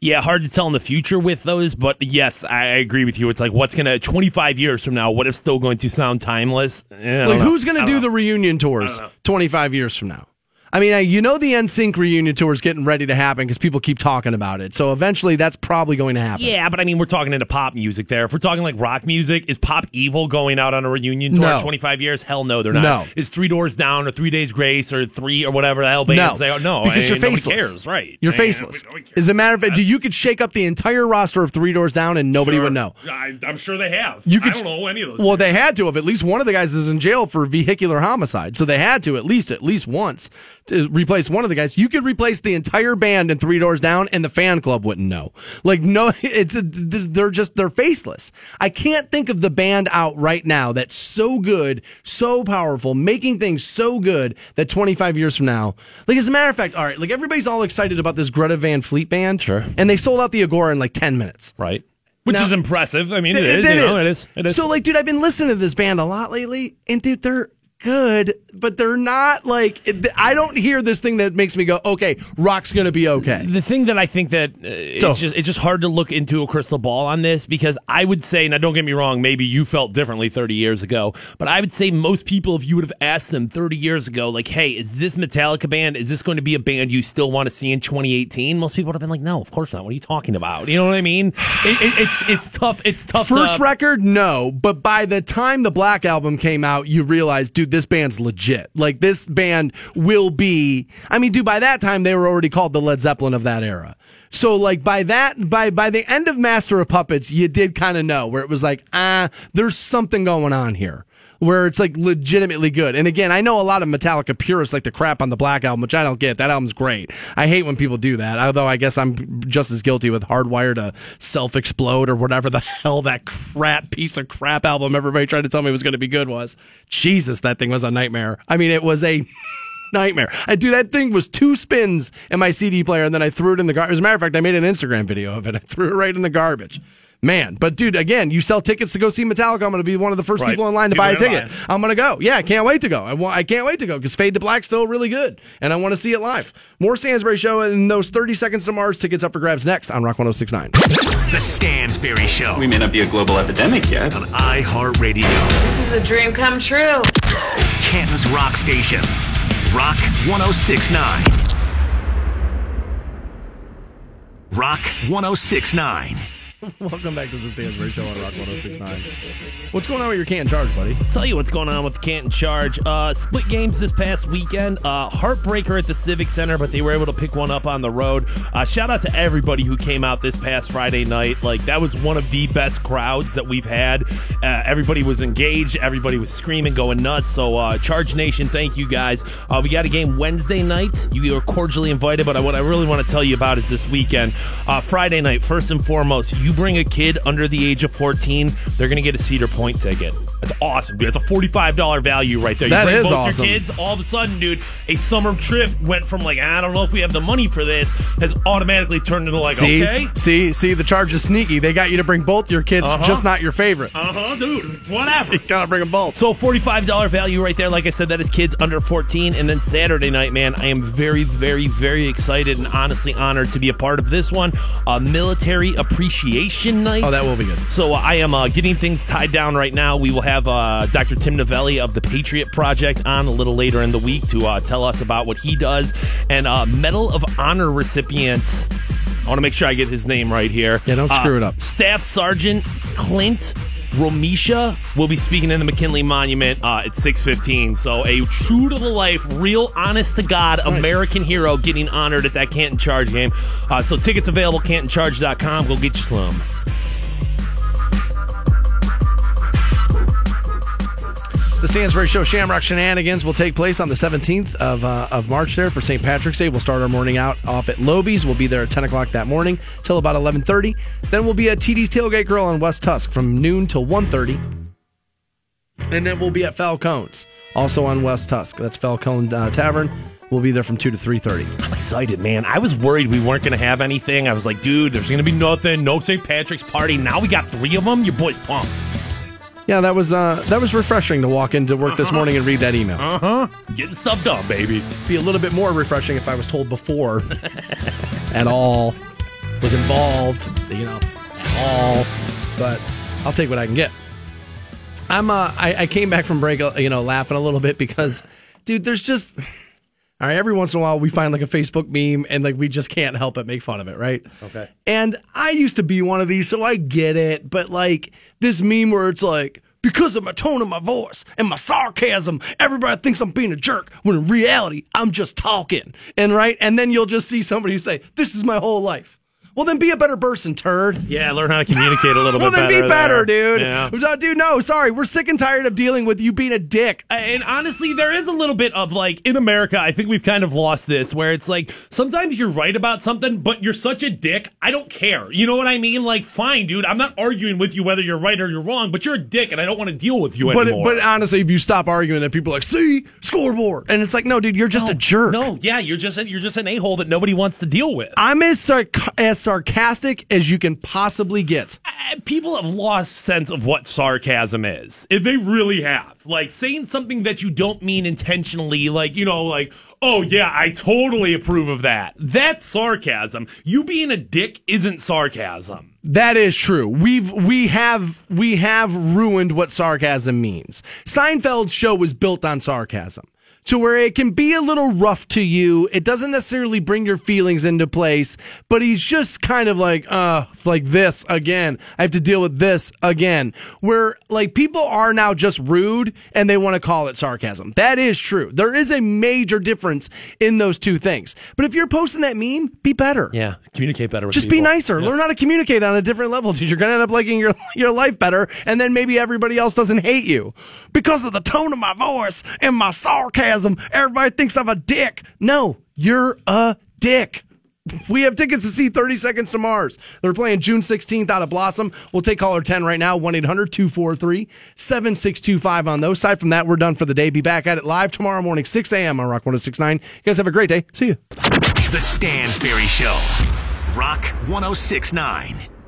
Yeah, hard to tell in the future with those, but yes, I agree with you. It's like, what's gonna 25 years from now? What is still going to sound timeless? Like know. who's gonna do know. the reunion tours 25 years from now? I mean, I- you know the NSYNC reunion tour is getting ready to happen because people keep talking about it. So eventually, that's probably going to happen. Yeah, but I mean, we're talking into pop music there. If we're talking like rock music, is Pop Evil going out on a reunion tour No. in 25 years? Hell no, they're not. No. Is Three Doors Down or Three Days Grace or Three or whatever the hell bands No, they are? No, because I you're faceless. cares, right? You're I faceless. nobody cares As a matter of fact, you could shake up the entire roster of Three Doors Down and nobody Sure. would know. I, I'm sure they have. You could, I don't know any of those. Well, they had to have. At least one of the guys is in jail for vehicular homicide, so they had to at least at least once to replace one of the guys. You could replace the entire band in Three Doors Down, and the fan club wouldn't know. Like no, [LAUGHS] it's they're just they're faceless. I can't think of the band out right now that's so good, so powerful, making things so good that 25 years from now, like as a matter of fact, all right, like everybody's all excited about this Greta Van Fleet band, Sure. and they sold out the Agora in like 10 minutes. right? Which Now- is impressive. I mean, it It- is. it you know, is. it is. It is. So, like, dude, I've been listening to this band a lot lately, and dude, they're good, but they're not like. I don't hear this thing that makes me go, "Okay, rock's gonna be okay." the thing that I think that uh, it's So- just it's just hard to look into a crystal ball on this because I would say now don't get me wrong maybe you felt differently 30 years ago but I would say most people if you would have asked them 30 years ago like hey is this Metallica band is this going to be a band you still want to see in 2018 most people would have been like no of course not what are you talking about you know what I mean it, it, it's it's tough it's tough First to, record, no, but by the time the Black album came out, you realize, dude, this band's legit. Like this band will be. I mean, dude, by that time they were already called the Led Zeppelin of that era. So like by that by by the end of Master of Puppets, you did kind of know where it was like, ah, there's something going on here. Where it's like legitimately good. And again, I know a lot of Metallica purists like to crap on the Black Album, which I don't get. That album's great. I hate when people do that. Although I guess I'm just as guilty with Hardwire to Self Explode or whatever the [LAUGHS] hell that crap piece of crap album everybody tried to tell me was going to be good was. Jesus, that thing was a nightmare. I mean, it was a [LAUGHS] nightmare. I do that thing was two spins in my CD player, and then I threw it in the garbage. As a matter of fact, I made an Instagram video of it. I threw it right in the garbage. Man, but dude, again, you sell tickets to go see Metallica. I'm going to be one of the first Right. people in line to People buy a ticket. line. I'm going to go. Yeah, I can't wait to go. I, want, I can't wait to go because Fade to Black's still really good, and I want to see it live. More Stansbury Show and those 30 Seconds to Mars tickets up for grabs next on Rock 1069. The Stansbury Show We may not be a global epidemic yet. on iHeartRadio. This is a dream come true. Canton's Rock Station. Rock 1069. Rock 1069. [LAUGHS] Welcome back to the Stansbury Show on Rock 1069. What's going on with your Canton Charge, buddy? Tell you what's going on with the Canton Charge. Uh, split games this past weekend. Uh, heartbreaker at the Civic Center, but they were able to pick one up on the road. Uh, shout out to everybody who came out this past Friday night. Like that was one of the best crowds that we've had. Uh, everybody was engaged. Everybody was screaming, going nuts. So uh, Charge Nation, thank you guys. Uh, we got a game Wednesday night. You are cordially invited. But what I really want to tell you about is this weekend. Friday night, first and foremost, you bring a kid under the age of 14, they're going to get a Cedar Point ticket. That's awesome, dude. That's a $45 value right there. You That bring is both awesome. your kids, all of a sudden, dude, a summer trip went from like, I don't know if we have the money for this, has automatically turned into like, see, okay. see, see, the charge is sneaky. They got you to bring both your kids, Uh-huh. just not your favorite. Uh huh, dude. Whatever. [LAUGHS] You gotta bring them both. So $45 value right there. Like I said, that is kids under 14. And then Saturday night, man, I am very, very, very excited and honestly honored to be a part of this one. Uh, military Appreciation Night. Oh, that will be good. So uh, I am uh, getting things tied down right now. We will have uh, Dr. Tim Novelli of the Patriot Project on a little later in the week to uh, tell us about what he does. And uh, Medal of Honor recipient. I want to make sure I get his name right here. Yeah, don't Uh, screw it up. Staff Sergeant Clint Romesha will be speaking in the McKinley Monument uh, at 6:15. So a true to the life, real honest to God American hero getting honored at that Canton Charge game. Uh, so tickets available cantoncharge.com. Go get you some. The Stansbury Show Shamrock Shenanigans will take place on the 17th of, uh, of March there for St. Patrick's Day. We'll start our morning out off at Lobies. We'll be there at 10 o'clock that morning till about 11.30. Then we'll be at TD's Tailgate Grill on West Tusc from noon till 1.30. And then we'll be at Falcone's, also on West Tusc. That's Falcone uh, Tavern. We'll be there from 2 to 3.30. I'm excited, man. I was worried we weren't going to have anything. I was like, dude, there's going to be nothing. No St. Patrick's party. Now we got three of them. Your boy's pumped. Yeah, that was uh, that was refreshing to walk into work this morning and read that email. Uh huh. Getting stuff done, baby. be a little bit more refreshing if I was told before [LAUGHS] at all was involved, you know, at all. But I'll take what I can get. I'm uh I, I came back from break uh, you know laughing a little bit because dude there's just All right, every once in a while we find like a Facebook meme and like we just can't help but make fun of it, right? Okay. And I used to be one of these, so I get it. But like this meme where it's like, because of my tone of my voice and my sarcasm, everybody thinks I'm being a jerk when in reality, I'm just talking. And right? And then you'll just see somebody who say, This is my whole life. Well, then be a better person, turd. Yeah, learn how to communicate a little [LAUGHS] well, bit better. Well, then be better, there. dude. Yeah. Uh, Dude, no, sorry. We're sick and tired of dealing with you being a dick. And honestly, there is a little bit of like in America, I think we've kind of lost this where it's like sometimes you're right about something, but you're such a dick. I don't care. You know what I mean? Like, fine, dude. I'm not arguing with you whether you're right or you're wrong, but you're a dick, and I don't want to deal with you But anymore. but honestly, if you stop arguing, then people are like, see, scoreboard. And it's like, no, dude, you're just a jerk. no, yeah, you're just you're just an a hole that nobody wants to deal with. I'm as, sarc- as sarcastic as you can possibly get. People have lost sense of what sarcasm is. If they really have, like saying something that you don't mean intentionally, like you know, like oh yeah, I totally approve of that. That's sarcasm. You being a dick isn't sarcasm. That is true. We've we have we have ruined what sarcasm means. Seinfeld's show was built on sarcasm. To where it can be a little rough to you. It doesn't necessarily bring your feelings into place, but he's just kind of like, uh, like this again. I have to deal with this again. Where like people are now just rude and they want to call it sarcasm. That is true. There is a major difference in those two things. But if you're posting that meme, be better. Yeah, communicate better. with Just be people. nicer. Learn how to communicate on a different level, dude. You're gonna end up liking your your life better, and then maybe everybody else doesn't hate you because of the tone of my voice and my Everybody thinks I'm a dick. No, you're a dick. We have tickets to see 30 Seconds to Mars. They're playing June 16th out of Blossom. We'll take caller 10 right now, 1 800 243 7625 on those. Aside from that, we're done for the day. Be back at it live tomorrow morning, 6 a.m. on Rock 1069. You guys have a great day. See you. The Stansbury Show. Rock 1069.